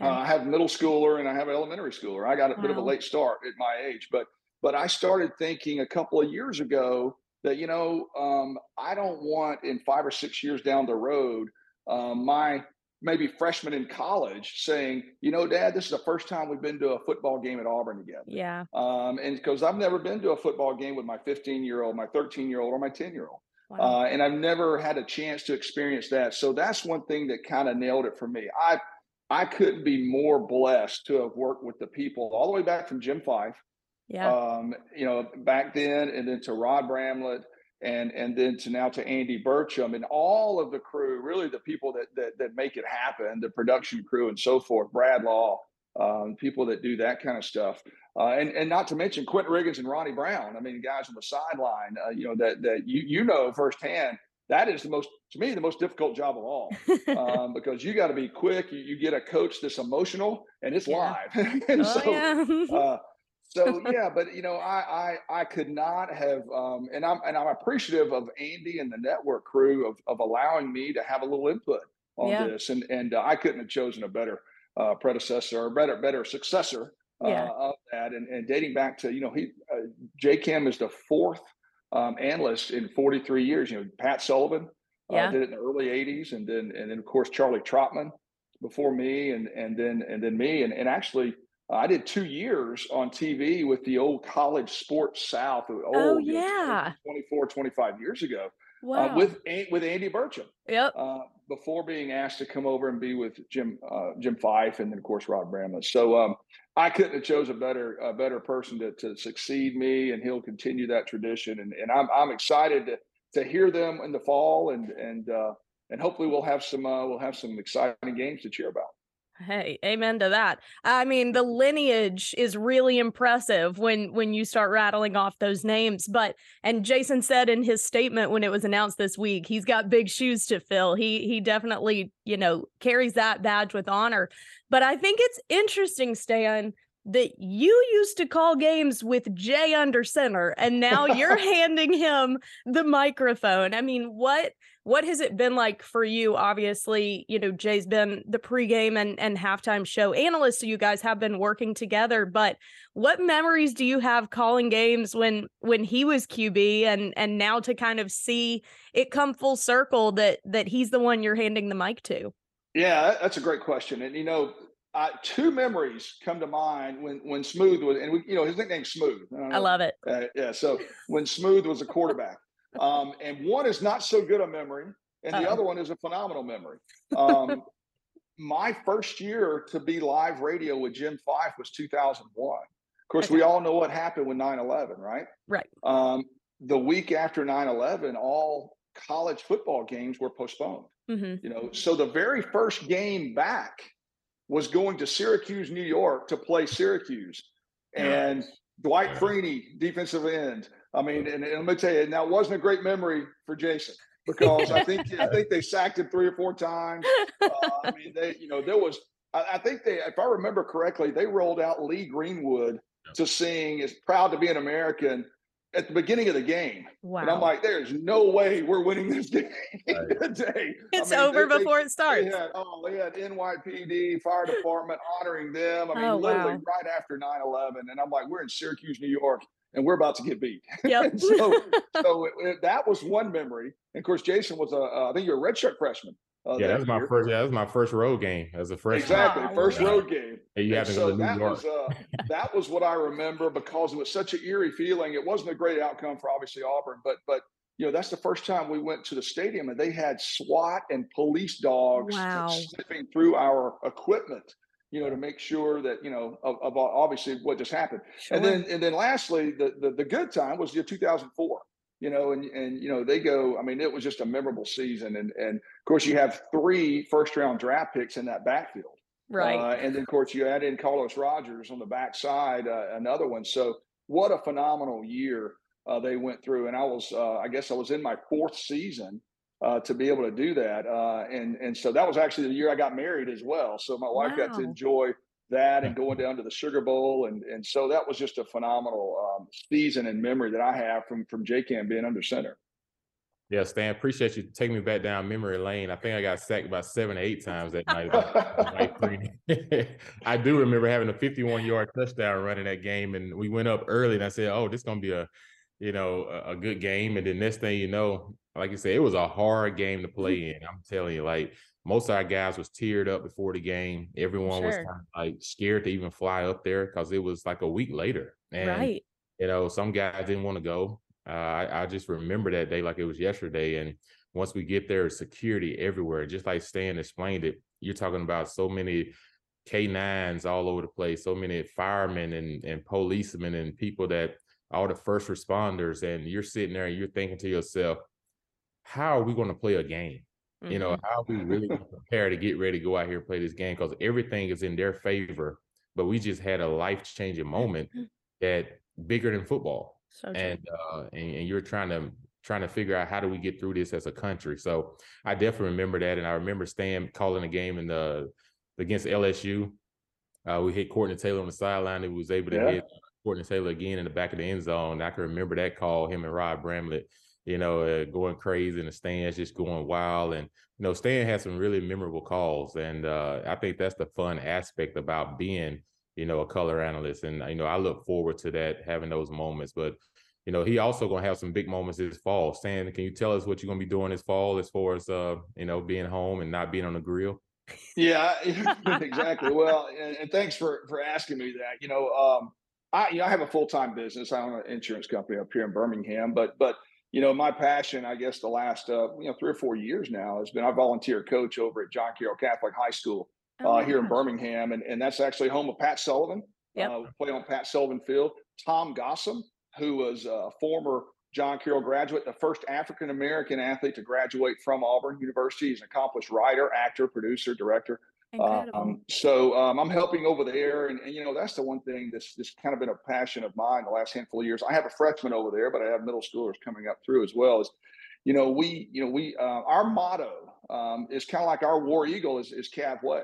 Okay. Uh, I have middle schooler and I have elementary schooler. I got a wow. bit of a late start at my age, but but I started thinking a couple of years ago that you know um, I don't want in five or six years down the road um, my maybe freshman in college saying, you know, Dad, this is the first time we've been to a football game at Auburn together. Yeah. Um, and because I've never been to a football game with my 15 year old, my 13 year old, or my 10 year old. Wow. Uh, and I've never had a chance to experience that. So that's one thing that kind of nailed it for me. I I couldn't be more blessed to have worked with the people all the way back from Jim Fyfe. Yeah. Um, you know, back then and then to Rod Bramlett and and then to now to Andy Burcham and all of the crew, really the people that that that make it happen, the production crew and so forth, Brad Law, um, people that do that kind of stuff. Uh, and and not to mention Quentin Riggins and Ronnie Brown. I mean, guys on the sideline, uh, you know that that you you know firsthand. That is the most to me the most difficult job of all um, because you got to be quick. You, you, get a coach that's emotional and it's yeah. live, and oh, so yeah. uh, so yeah. But you know, I I I could not have, um, and I'm and I'm appreciative of Andy and the network crew of of allowing me to have a little input on yeah. this, and and uh, I couldn't have chosen a better uh, predecessor or better better successor yeah. uh, of that. And, and dating back to, you know, he, uh, J Cam is the fourth um, analyst in 43 years. You know, Pat Sullivan uh, yeah. did it in the early 80s. And then, and then of course, Charlie Trotman before me and, and then, and then me. And, and actually, uh, I did two years on TV with the old college sports South. Oh, old, oh yeah. Know, 24, 25 years ago. Wow. Uh, with with Andy Burcham. Yep. Uh, before being asked to come over and be with Jim uh, Jim Fyfe and then of course Rod Bramlett. So um, I couldn't have chose a better a better person to, to succeed me, and he'll continue that tradition. And, and I'm I'm excited to to hear them in the fall, and and uh, and hopefully we'll have some uh, we'll have some exciting games to cheer about. Hey, amen to that. I mean, the lineage is really impressive when when you start rattling off those names. But and Jason said in his statement when it was announced this week, he's got big shoes to fill. He he definitely, you know, carries that badge with honor. But I think it's interesting, Stan, that you used to call games with Jay under center and now you're handing him the microphone. I mean, what what has it been like for you? Obviously, you know, Jay's been the pregame and, and halftime show analyst, so you guys have been working together. But what memories do you have calling games when when he was QB and and now to kind of see it come full circle that that he's the one you're handing the mic to? Yeah, that's a great question. And you know, uh, two memories come to mind when when Smooth was, and we, you know his nickname Smooth. I, I love it. Uh, yeah, so when Smooth was a quarterback, um, and one is not so good a memory, and Uh-oh. the other one is a phenomenal memory. Um, my first year to be live radio with Jim Fyfe was 2001. Of course, okay. we all know what happened with 9/11, right? Right. Um, the week after 9/11, all college football games were postponed. Mm-hmm. You know, so the very first game back was going to Syracuse, New York to play Syracuse. And Dwight Freeney, defensive end. I mean, and, and, let me tell you, and that wasn't a great memory for Jason because I think I think they sacked him three or four times. Uh, I mean, they, you know, there was I, I, think they, if I remember correctly, they rolled out Lee Greenwood to sing "Is Proud to Be an American" at the beginning of the game. Wow. And I'm like, there's no way we're winning this game right. today. It's I mean, over they, before they, it starts. They had, oh, they had NYPD, fire department honoring them. I mean, oh, literally wow. right after 9 11. And I'm like, we're in Syracuse, New York, and we're about to get beat. Yep. so so it, it, that was one memory. And of course, Jason was a, uh, I think you're a redshirt freshman. Uh, yeah, that, was my year. first. Yeah, that was my first road game as a freshman. Exactly, oh, first road game. Hey, you have to so go to New that York. Was, uh, that was what I remember because it was such an eerie feeling. It wasn't a great outcome for obviously Auburn, but but you know that's the first time we went to the stadium and they had SWAT and police dogs wow. sniffing through our equipment. You know to make sure that you know of, of obviously what just happened. Sure. And then and then lastly, the, the the good time was the 2004 you know, and and you know they go. I mean, it was just a memorable season, and and of course you have three first round draft picks in that backfield, right? Uh, and then of course you add in Carlos Rogers on the backside, uh, another one. So what a phenomenal year uh, they went through, and I was, uh, I guess, I was in my fourth season. Uh, to be able to do that, uh, and and so that was actually the year I got married as well. So my wife wow. got to enjoy that and going down to the Sugar Bowl, and and so that was just a phenomenal um, season and memory that I have from from JCAM being under center. Yeah, Stan, appreciate you taking me back down memory lane. I think I got sacked about seven or eight times that night. I do remember having a 51 yard touchdown running that game, and we went up early, and I said, "Oh, this is gonna be a, you know, a, a good game." And then next thing you know, like you said, it was a hard game to play mm-hmm. in. I'm telling you, like most of our guys was teared up before the game. Everyone sure. was kind of like scared to even fly up there because it was like a week later. And right. you know, some guys didn't want to go. Uh, I, I, just remember that day like it was yesterday. And once we get there, security everywhere. Just like Stan explained it, you're talking about so many K9s all over the place, so many firemen and, and policemen and people that all the first responders. And you're sitting there and you're thinking to yourself, how are we going to play a game? Mm-hmm. You know, mm-hmm. how we really prepare to get ready to go out here and play this game because everything is in their favor. But we just had a life changing moment mm-hmm. that bigger than football. So and, uh, and and you're trying to trying to figure out how do we get through this as a country. So I definitely remember that, and I remember Stan calling a game in the against LSU. Uh, we hit Courtney Taylor on the sideline. He was able to yeah. hit Courtney Taylor again in the back of the end zone. I can remember that call. Him and Rod Bramlett you know, uh, going crazy in the stands, just going wild. And, you know, Stan had some really memorable calls. And uh, I think that's the fun aspect about being, you know, a color analyst. And, you know, I look forward to that, having those moments. But, you know, he also to have some big moments this fall. Stan, can you tell us what you're to be doing this fall as far as, uh, you know, being home and not being on the grill? Yeah, exactly. well, and, and, thanks for for asking me that. You know, um, I you know I have a full time business. I own an insurance company up here in Birmingham, but but you know, my passion, I guess, the last uh, you know three or four years now has been I volunteer coach over at John Carroll Catholic High School oh, uh, here in Birmingham, and and that's actually home of Pat Sullivan. Yep. Uh, play on Pat Sullivan Field. Thom Gossom, who was a former John Carroll graduate, the first African American athlete to graduate from Auburn University. He's an accomplished writer, actor, producer, director. Um, so um, I'm helping over there, and, and, you know that's the one thing that's that's kind of been a passion of mine the last handful of years. I have a freshman over there, but I have middle schoolers coming up through as well. Is you know we you know we uh, our motto um, is kind of like our war eagle is is Cav Way,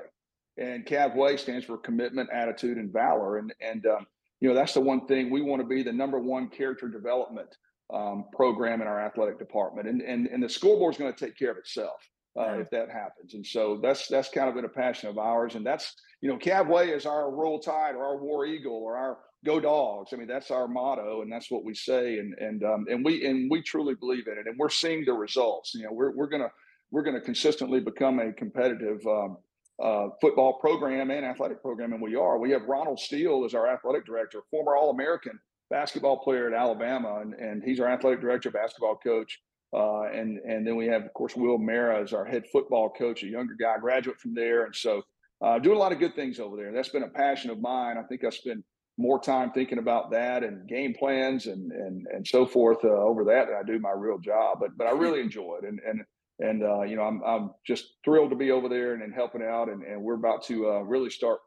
and Cav Way stands for commitment, attitude, and valor, and and um, you know that's the one thing we want to be the number one character development um, program in our athletic department, and and and the scoreboard is going to take care of itself uh, if that happens. And so that's that's kind of been a passion of ours. And that's you know, Cavway is our Roll Tide or our War Eagle or our Go Dogs. I mean, that's our motto, and that's what we say. And and um, and we and we truly believe in it. And we're seeing the results. You know, we're we're gonna we're gonna consistently become a competitive. Um, uh, football program and athletic program, and we are. We have Ronald Steele as our athletic director, former All American basketball player at Alabama, and, and he's our athletic director, basketball coach. Uh, and and then we have, of course, Will Mara as our head football coach, a younger guy, graduate from there, and so uh, doing a lot of good things over there. That's been a passion of mine. I think I spend more time thinking about that and game plans and and and so forth uh, over that than I do my real job. But but I really enjoy it, and and and uh, you know I'm I'm just thrilled to be over there and, and helping out, and and we're about to uh, really start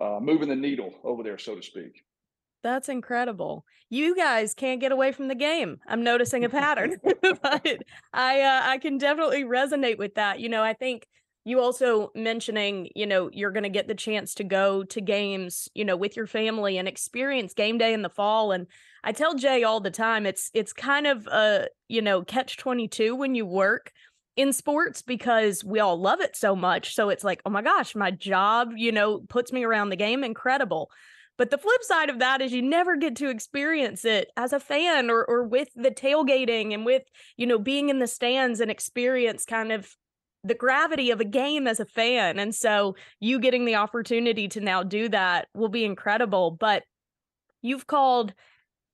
uh, moving the needle over there, so to speak. That's incredible. You guys can't get away from the game. I'm noticing a pattern, but I uh, I can definitely resonate with that. You know, I think you also mentioning, you know, you're going to get the chance to go to games, you know, with your family and experience game day in the fall and I tell Jay all the time it's it's kind of a, you know, catch 22 when you work in sports because we all love it so much. So it's like, "Oh my gosh, my job, you know, puts me around the game incredible." But the flip side of that is you never get to experience it as a fan or or with the tailgating and with, you know, being in the stands and experience kind of the gravity of a game as a fan. And so you getting the opportunity to now do that will be incredible. But you've called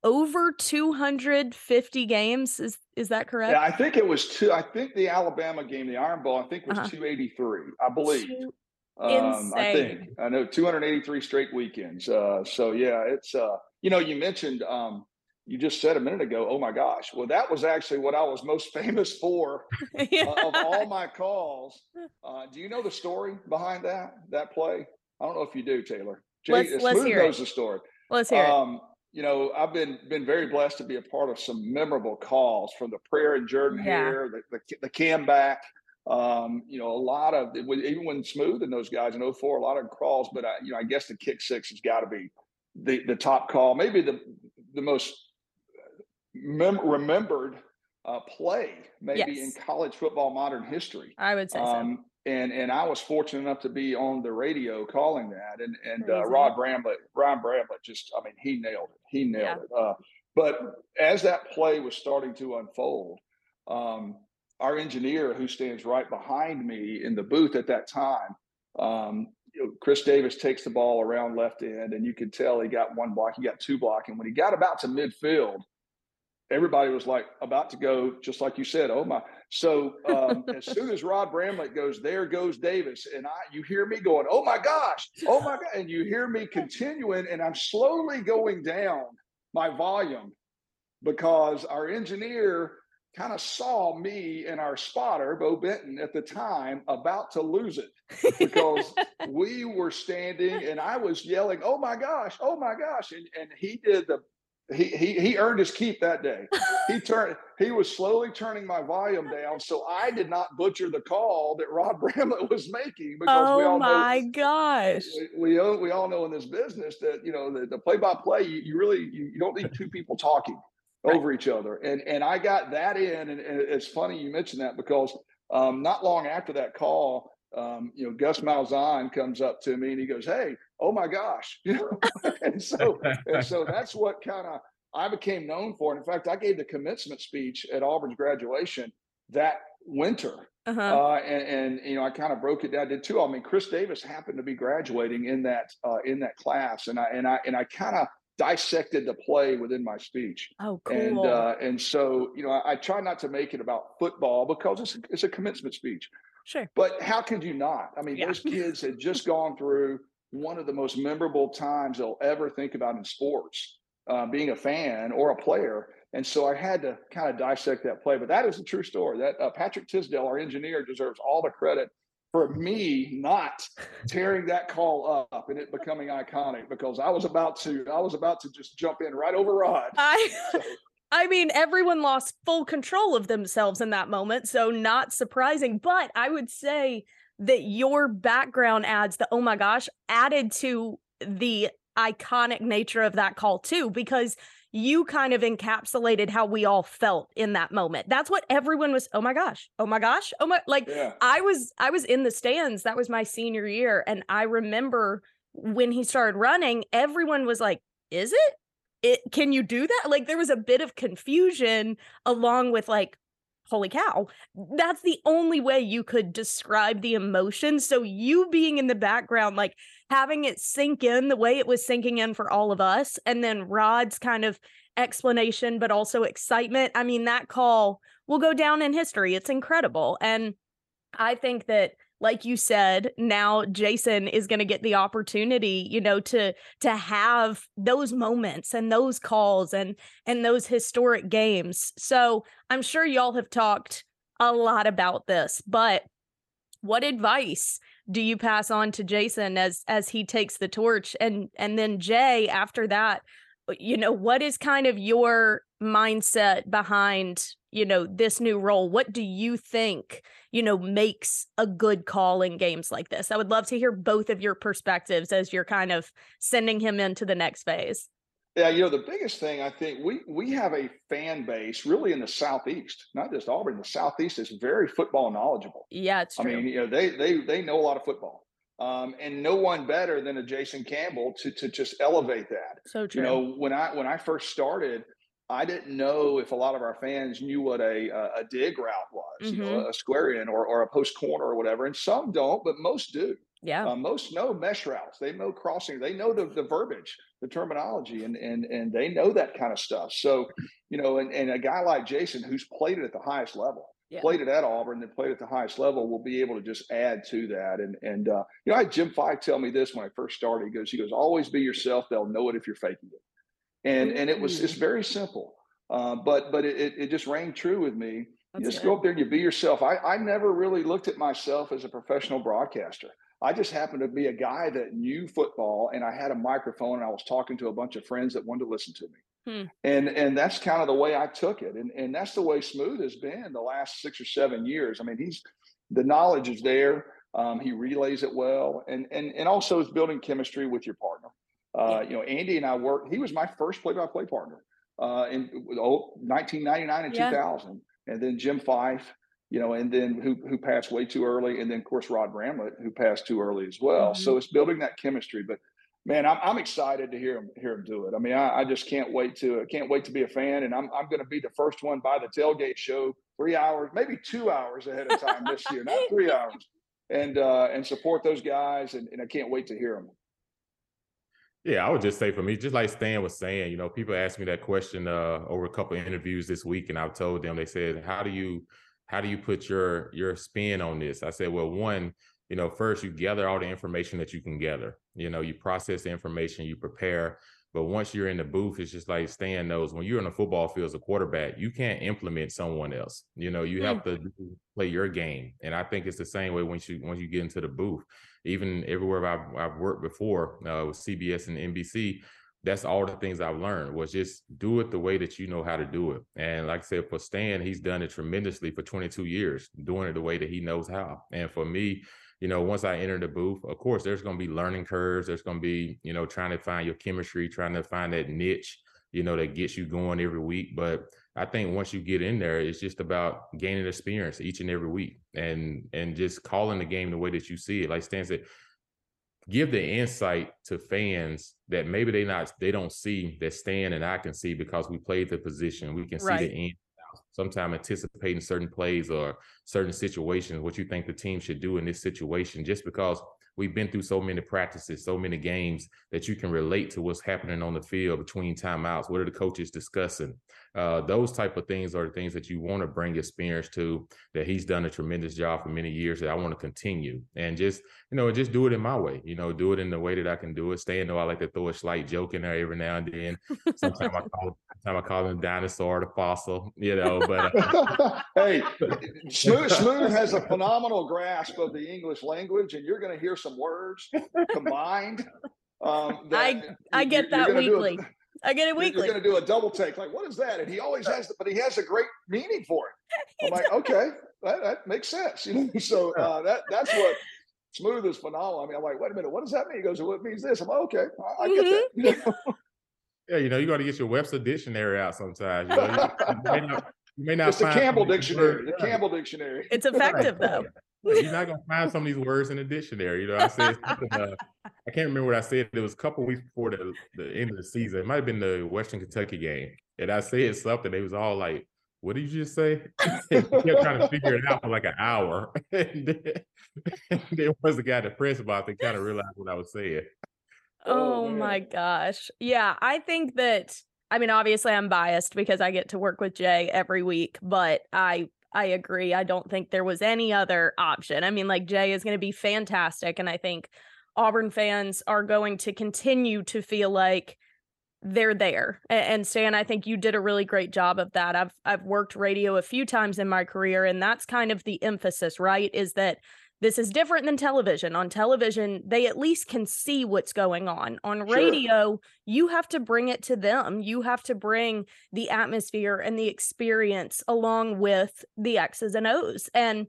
over 250 games. Is is that correct? Yeah, I think it was two. I think the Alabama game, the Iron Bowl, I think was uh-huh. 283. I believe. Two, um, I think I know 283 straight weekends. Uh, so yeah, it's uh, you know, you mentioned um, you just said a minute ago, oh my gosh. Well, that was actually what I was most famous for yeah. uh, of all my calls. Uh, do you know the story behind that that play? I don't know if you do, Taylor. Jay, let's, let's hear knows it. the story. Let's hear um, it. You know, I've been been very blessed to be a part of some memorable calls from the prayer and Jordan yeah. here, the, the, the cam back, um, you know, a lot of even when Smooth and those guys in 04, a lot of calls, but I, you know, I guess the kick six has got to be the the top call, maybe the the most mem- remembered uh, play, maybe yes. in college football modern history. I would say um, so. And and I was fortunate enough to be on the radio calling that, and and uh, Rod Bramlett, Ryan Bramlett, just I mean, he nailed it. He nailed yeah. it. Uh, but as that play was starting to unfold, um, our engineer who stands right behind me in the booth at that time, um, you know, Chris Davis takes the ball around left end, and you could tell he got one block, he got two block, and when he got about to midfield, everybody was like about to go, just like you said, oh my. So um, as soon as Rod Bramlett goes, there goes Davis, and I, you hear me going, oh my gosh, oh my god, and you hear me continuing, and I'm slowly going down my volume because our engineer kind of saw me and our spotter, Bo Benton, at the time about to lose it because we were standing and I was yelling, Oh my gosh, oh my gosh. And, and he did the he, he he earned his keep that day. He turned he was slowly turning my volume down so I did not butcher the call that Rod Bramlett was making because oh we all my know, gosh. We, we, we all know in this business that you know the, the play-by-play you, you really you, you don't need two people talking right. over each other. And and I got that in, and, and it's funny you mentioned that because um, not long after that call, um, you know, Gus Malzahn comes up to me and he goes, "Hey, oh my gosh," you know, and so and so that's what kind of I became known for. And in fact, I gave the commencement speech at Auburn's graduation that winter. Uh-huh. Uh, and, and, you know, I kind of broke it down. I did too. I mean, Chris Davis happened to be graduating in that uh, in that class, and I and I and I kind of dissected the play within my speech. Oh, cool. And uh, and so you know, I, I, try not to make it about football because it's it's a commencement speech. Sure. But how could you not? I mean, yeah. those kids had just gone through one of the most memorable times they'll ever think about in sports, uh, being a fan or a player. And so I had to kind of dissect that play. But that is a true story. That uh, Patrick Tisdale, our engineer, deserves all the credit for me not tearing that call up and it becoming iconic because I was about to I was about to just jump in right over Rod. I so. I mean everyone lost full control of themselves in that moment, so not surprising, but I would say that your background adds the oh my gosh added to the iconic nature of that call too because you kind of encapsulated how we all felt in that moment. That's what everyone was, oh my gosh, oh my gosh, oh my like yeah. I was I was in the stands. That was my senior year. And I remember when he started running, everyone was like, is it? It can you do that? Like there was a bit of confusion along with like, holy cow. That's the only way you could describe the emotion so you being in the background like having it sink in the way it was sinking in for all of us and then rod's kind of explanation but also excitement i mean that call will go down in history. It's incredible and i think that like you said now jason is going to get the opportunity you know to to have those moments and those calls and and those historic games. So i'm sure y'all have talked a lot about this but what advice do you pass on to jason as as he takes the torch? And and then jay after that you know what is kind of your mindset behind you know this new role what do you think you know makes a good call in games like this i would love to hear both of your perspectives as you're kind of sending him into the next phase yeah you know the biggest thing i think we we have a fan base really in the southeast not just auburn the southeast is very football knowledgeable yeah it's true. i mean you know they they they know a lot of football um, and no one better than a Jason Campbell to to just elevate that. So true. You know, when I when I first started, I didn't know if a lot of our fans knew what a a dig route was, mm-hmm. you know, mm-hmm. a square in or, or a post corner or whatever. And some don't, but most do. Yeah. Uh, most know mesh routes. They know crossing. They know the, the verbiage, the terminology, and and and they know that kind of stuff. So, you know, and, and a guy like Jason who's played it at the highest level, yeah. played it at Auburn, then played at the highest level, will be able to just add to that. And and uh, you know, I had Jim Fyfe tell me this when I first started. He goes, he goes, always be yourself. They'll know it if you're faking it and and it was it's very simple uh, but but it, it just rang true with me. That's you just good. go up there and you be yourself. I, I never really looked at myself as a professional broadcaster. I just happened to be a guy that knew football and i had a microphone and i was talking to a bunch of friends that wanted to listen to me. Hmm. and and that's kind of the way i took it. And and that's the way smooth has been the last six or seven years. I mean he's the knowledge is there um, he relays it well. And and and also is building chemistry with your partner uh, you know, Andy and I worked. He was my first play-by-play partner uh, in 1999 and yeah. 2000, and then Jim Fyfe. you know, and then who who passed way too early, and then of course Rod Bramlett, who passed too early as well. Mm-hmm. So it's building that chemistry. But man, I'm, I'm excited to hear him hear him do it. I mean, I, I just can't wait to can't wait to be a fan, and I'm I'm going to be the first one by the tailgate show three hours, maybe two hours ahead of time this year, not three hours, and uh, and support those guys, and, and I can't wait to hear them. Yeah, I would just say for me, just like Stan was saying, you know, people asked me that question uh, over a couple of interviews this week, and I've told them they said, "How do you, how do you put your your spin on this?" I said, "Well, one, you know, first you gather all the information that you can gather. You know, you process the information, you prepare, but once you're in the booth, it's just like Stan knows when you're in a football field as a quarterback, you can't implement someone else. You know, you have mm. to play your game. And I think it's the same way once you once you get into the booth. Even everywhere I've, I've worked before uh, with CBS and NBC, that's all the things I've learned was just do it the way that you know how to do it. And like I said, for Stan, he's done it tremendously for 22 years, doing it the way that he knows how. And for me, you know, once I enter the booth, of course, there's going to be learning curves. There's going to be, you know, trying to find your chemistry, trying to find that niche, you know, that gets you going every week. But I think once you get in there, it's just about gaining experience each and every week and and just calling the game the way that you see it. Like Stan said, give the insight to fans that maybe they not they don't see that Stan and I can see because we played the position. We can right. see the end sometimes anticipating certain plays or certain situations, what you think the team should do in this situation, just because we've been through so many practices, so many games that you can relate to what's happening on the field between timeouts. What are the coaches discussing? Uh, those type of things are the things that you want to bring experience to. That he's done a tremendous job for many years. That I want to continue and just you know just do it in my way. You know, do it in the way that I can do it. Staying though I like to throw a slight joke in there every now and then. Sometimes I call time I call him dinosaur, the fossil. You know, but uh, hey, Smooth, Smooth has a phenomenal grasp of the English language, and you're going to hear some words combined. Um, I I get that weekly. I get it weekly. You're going to do a double take. Like, what is that? And he always has, but he has a great meaning for it. I'm like, okay, that, that, makes sense. You know, so uh, that that's what smooth is phenomenal. I mean, I'm like, wait a minute, what does that mean? He goes, well, it means this. I'm like, okay, I, I get mm-hmm. that. Yeah, you know, you got to get your Webster dictionary out sometimes. You, know, you, you, may, not, you may not. It's the Campbell dictionary. The Campbell dictionary. It's effective though. You're not gonna find some of these words in the dictionary. You know, I said uh, I can't remember what I said. It was a couple weeks before the, the end of the season. It might have been the Western Kentucky game, and I said something. They was all like, "What did you just say?" kept trying to figure it out for like an hour. and then, there was a guy at the press about to kind of realized what I was saying. Oh, oh my gosh. Yeah, I think that I mean obviously I'm biased because I get to work with Jay every week, but I I agree. I don't think there was any other option. I mean, like Jay is going to be fantastic. And I think Auburn fans are going to continue to feel like they're there. And Stan, I think you did a really great job of that. I've I've worked radio a few times in my career, and that's kind of the emphasis, right? Is that this is different than television. On television, they at least can see what's going on. On sure. radio, you have to bring it to them. You have to bring the atmosphere and the experience along with the X's and O's. And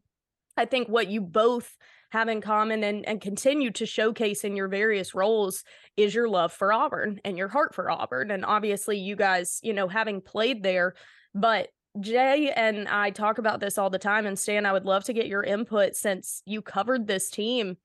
I think what you both have in common and, and continue to showcase in your various roles is your love for Auburn and your heart for Auburn. And obviously, you guys, you know, having played there, but Jay and I talk about this all the time. And Stan, I would love to get your input since you covered this team.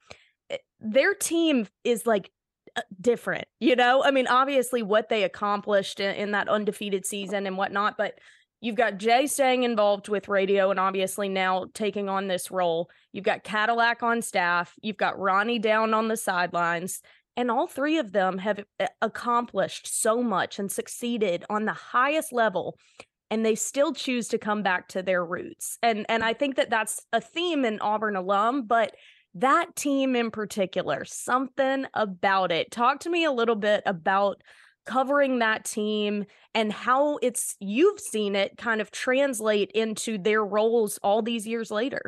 Eh, their team is like uh, different, you know? I mean, obviously, what they accomplished in, in that undefeated season and whatnot, but you've got Jay staying involved with radio and obviously now taking on this role. You've got Cadillac on staff, you've got Ronnie down on the sidelines. And all three of them have eh, accomplished so much and succeeded on the highest level and they still choose to come back to their roots. And and I think that that's a theme in Auburn alum, but that team in particular, something about it. Talk to me a little bit about covering that team and how it's you've seen it kind of translate into their roles all these years later.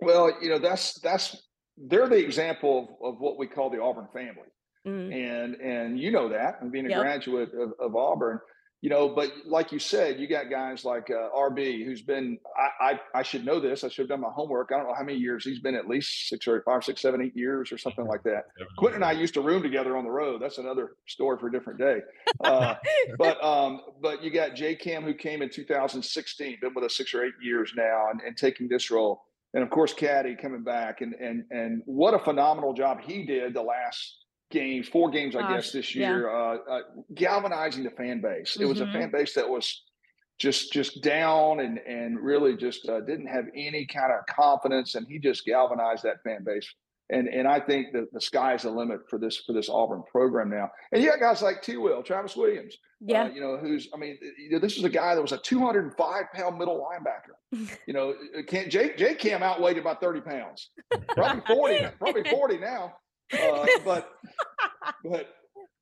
Well, you know, that's that's they're the example of, of what we call the Auburn family. Mm. And and you know that, and being a yep. graduate of, of Auburn, you know, but like you said, you got guys like uh, RB, who's been, I, I, I, should know this. I should have done my homework. I don't know how many years he's been at least six or five, six, seven, eight years or something like that. Quentin and I used to room together on the road. That's another story for a different day. Uh, but, um, but you got J Cam who came in 2016, been with us six or eight years now and, and taking this role. And of course, Caddy coming back and, and, and what a phenomenal job he did the last games, four games, Gosh, I guess, this year, yeah. uh, uh, galvanizing the fan base. Mm-hmm. It was a fan mm-hmm. base that was just just down and and really just uh, didn't have any kind of confidence, and he just galvanized that fan base. And and I think that the sky's the limit for this for this Auburn program now. And you got guys like T. Will, Travis Williams, uh, yeah, uh, you know, who's I mean, you know, this is a guy that was a 205 pound middle linebacker. you know, can't Jake Jake Cam outweighed about 30 pounds, probably 40, probably 40 now. Uh, but but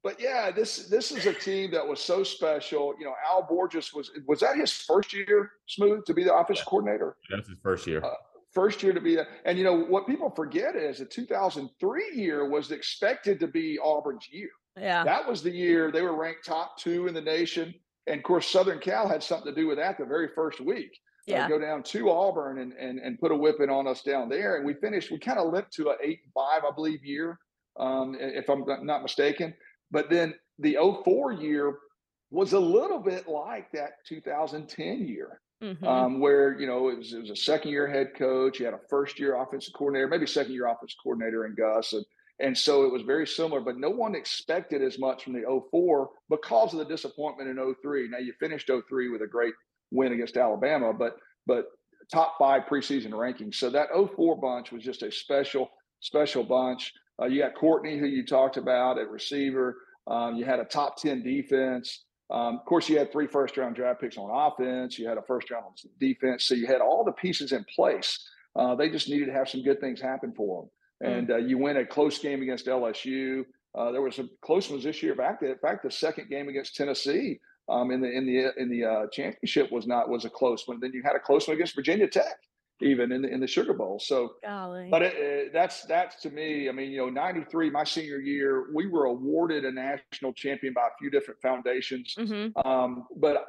but yeah, this this is a team that was so special. You know, Al Borges was was that his first year, Smooth, to be the offensive yeah. coordinator. That's his first year. Uh, first year to be that. And you know what people forget is the 2003 year was expected to be Auburn's year. Yeah, that was the year they were ranked top two in the nation. And of course, Southern Cal had something to do with that the very first week. Yeah. Uh, go down to Auburn and, and and put a whipping on us down there. And we finished, we kind of limped to an eight and five, I believe, year, um, if I'm not mistaken. But then the 04 year was a little bit like that 2010 year. Mm-hmm. Um, where you know it was, it was a second year head coach, you had a first year offensive coordinator, maybe second year offensive coordinator in Gus, and and so it was very similar, but no one expected as much from the 04 because of the disappointment in 03. Now you finished 03 with a great win against Alabama, but but top five preseason rankings. So that 04 bunch was just a special, special bunch. Uh, you got Courtney, who you talked about at receiver. Um, you had a top 10 defense. Um, of course, you had three first round draft picks on offense. You had a first round on defense. So you had all the pieces in place. Uh, they just needed to have some good things happen for them. Mm. And uh, you win a close game against LSU. Uh, there was some close ones this year. Back in fact, the second game against Tennessee um, in the in the in the uh, championship was not was a close one. Then you had a close one against Virginia Tech even in the in the Sugar Bowl. So, Golly. but it, it, that's that's to me. I mean, you know, '93, my senior year, we were awarded a national champion by a few different foundations. Mm-hmm. Um, but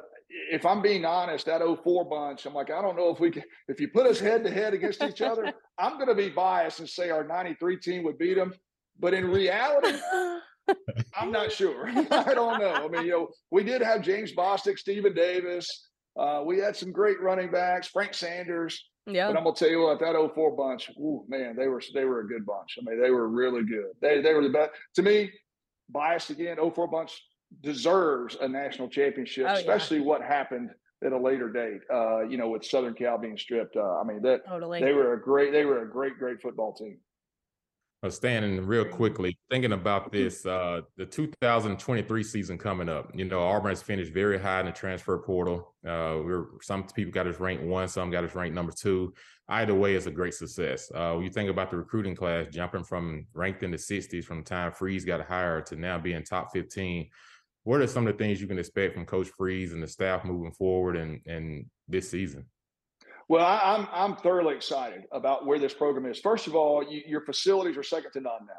if I'm being honest, that 04 bunch, I'm like, I don't know if we can. If you put us head to head against each other, I'm going to be biased and say our '93 team would beat them. But in reality. I'm not sure. I don't know. I mean, you know, we did have James Bostic, Stephen Davis. Uh, we had some great running backs, Frank Sanders. Yeah. But I'm gonna tell you what, that 04 bunch, ooh, man, they were they were a good bunch. I mean, they were really good. They they were the best. To me, biased again, 04 bunch deserves a national championship, oh, especially yeah. what happened at a later date. Uh, you know, with Southern Cal being stripped. Uh, I mean, that totally. they were a great, they were a great, great football team. Uh, standing real quickly, thinking about mm-hmm. this, uh, the 2023 season coming up. You know, Auburn has finished very high in the transfer portal. Uh, we're some people got us ranked one, some got us ranked number two. Either way, it's a great success. Uh, when you think about the recruiting class jumping from ranked in the 60s from the time Freeze got hired to now being top 15, what are some of the things you can expect from Coach Freeze and the staff moving forward and and this season? Well, I, am I'm, I'm thoroughly excited about where this program is. First of all, you, your facilities are second to none now.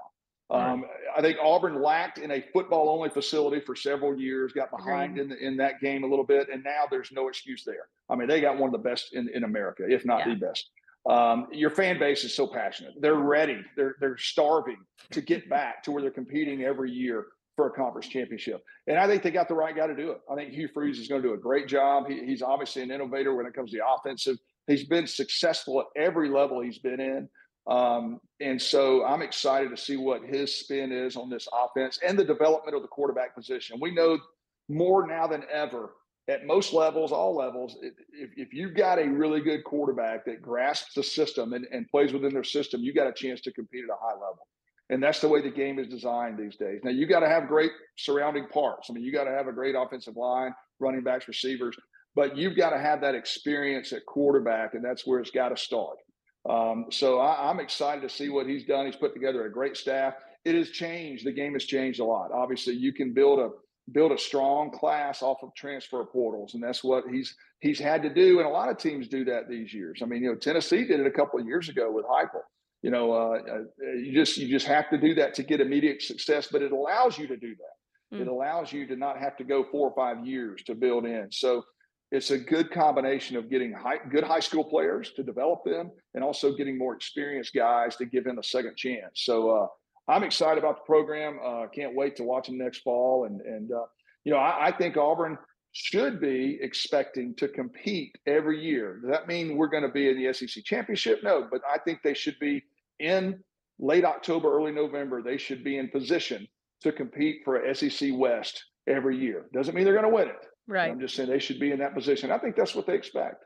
Um, I think Auburn lacked in a football only facility for several years, got behind in, the, in that game a little bit, and now there's no excuse there. I mean, they got one of the best in, in America, if not yeah. the best. Um, your fan base is so passionate. They're ready. They're they're starving to get back to where they're competing every year for a conference championship. And I think they got the right guy to do it. I think Hugh Freeze is going to do a great job. He, he's obviously an innovator when it comes to the offensive He's been successful at every level he's been in. Um, and so I'm excited to see what his spin is on this offense and the development of the quarterback position. We know more now than ever at most levels, all levels, if, if you've got a really good quarterback that grasps the system and, and plays within their system, you got a chance to compete at a high level. And that's the way the game is designed these days. Now, you got to have great surrounding parts. I mean, you got to have a great offensive line, running backs, receivers but you've got to have that experience at quarterback, and that's where it's got to start. Um, so I, am excited to see what he's done. He's put together a great staff. It has changed. The game has changed a lot. Obviously, you can build a build a strong class off of transfer portals, and that's what he's he's had to do. And a lot of teams do that these years. I mean, you know, Tennessee did it a couple of years ago with Heupel. You know, uh, uh, you just you just have to do that to get immediate success, but it allows you to do that. Mm. It allows you to not have to go four or five years to build in. So it's a good combination of getting high, good high school players to develop them and also getting more experienced guys to give them a second chance. So uh, I'm excited about the program. Uh, can't wait to watch them next fall. And, and uh, you know, I, I, think Auburn should be expecting to compete every year. Does that mean we're going to be in the SEC championship? No, but I think they should be in late October, early November. They should be in position to compete for SEC West every year. Doesn't mean they're going to win it Right. I'm just saying they should be in that position. I think that's what they expect.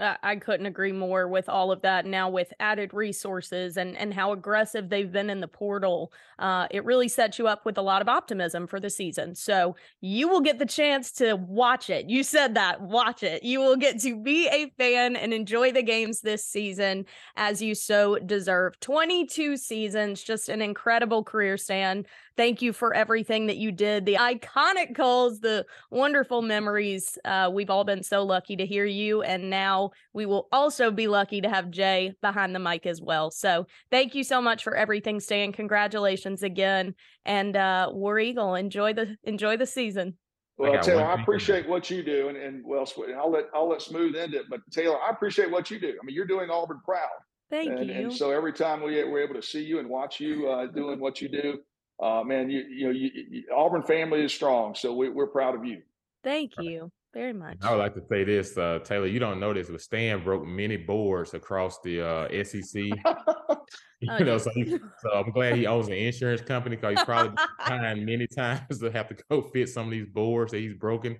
I couldn't agree more with all of that. Now with added resources and and how aggressive they've been in the portal, uh, it really sets you up with a lot of optimism for the season. So you will get the chance to watch it. You said that, watch it. You will get to be a fan and enjoy the games this season as you so deserve. Twenty two seasons, just an incredible career, Stan. Thank you for everything that you did, the iconic calls, the wonderful memories. Uh, we've all been so lucky to hear you. And now we will also be lucky to have Jay behind the mic as well. So thank you so much for everything, Stan. Congratulations again. And uh, War Eagle, enjoy the enjoy the season. Well, Taylor, I appreciate what you do, and, and well, I'll let I'll let Smooth end it. But Taylor, I appreciate what you do. I mean, you're doing Auburn proud. Thank and, you. And so every time we we're able to see you and watch you uh, doing what you do, uh, man, you, you know, you, you, Auburn family is strong, so we, are proud of you. Thank you very much. I would like to say this, uh, Taylor. You don't know this, but Stan broke many boards across the uh, SEC. you oh, know, so, he, so I'm glad he owns an insurance company because he's probably behind many times to have to go fit some of these boards that he's broken.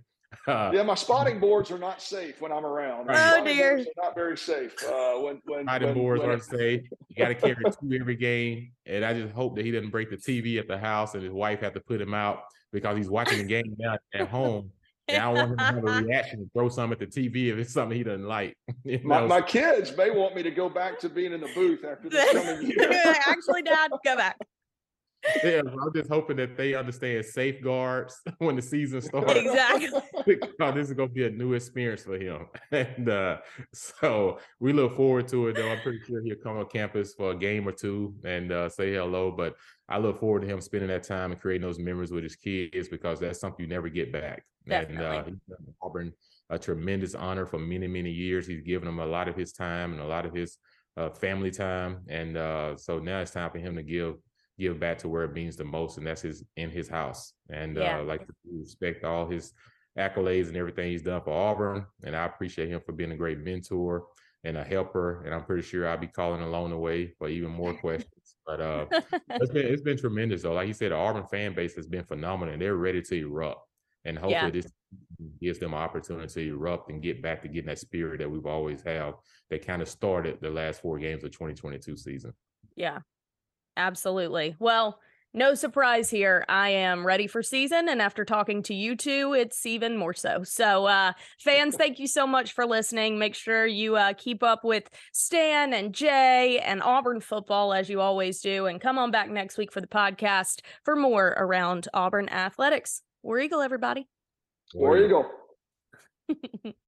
Uh, yeah, my spotting boards are not safe when I'm around. Oh dear, not very safe. Uh, when when spotting boards aren't safe. You got to carry two every game, and I just hope that he doesn't break the TV at the house, and his wife have to put him out because he's watching the game now at home. And I want him to have a reaction and throw some at the TV if it's something he doesn't like. You know? my, my, kids may want me to go back to being in the booth after this coming year. Actually, Dad, go back yeah, I'm just hoping that they understand safeguards when the season starts. Exactly. because this is going to be a new experience for him. And uh, so we look forward to it, though. I'm pretty sure he'll come on campus for a game or two and uh, say hello. But I look forward to him spending that time and creating those memories with his kids because that's something you never get back. Definitely. And uh, he's done Auburn a tremendous honor for many, many years. He's given them a lot of his time and a lot of his uh, family time. And uh, so now it's time for him to give give back to where it means the most, and that's his in his house. And yeah. uh, like to respect all his accolades and everything he's done for Auburn. And I appreciate him for being a great mentor and a helper. And I'm pretty sure I'll be calling along the way for even more questions. But uh, it's been it's been tremendous though. Like you said, the Auburn fan base has been phenomenal, and they're ready to erupt. And hopefully yeah. this gives them an opportunity to erupt and get back to getting that spirit that we've always had that kind of started the last four games of 2022 season. Yeah, Absolutely. Well, no surprise here. I am ready for season. And after talking to you two, it's even more so. So, uh, fans, thank you so much for listening. Make sure you uh, keep up with Stan and Jay and Auburn football as you always do. And come on back next week for the podcast for more around Auburn athletics. War Eagle, everybody. War Eagle.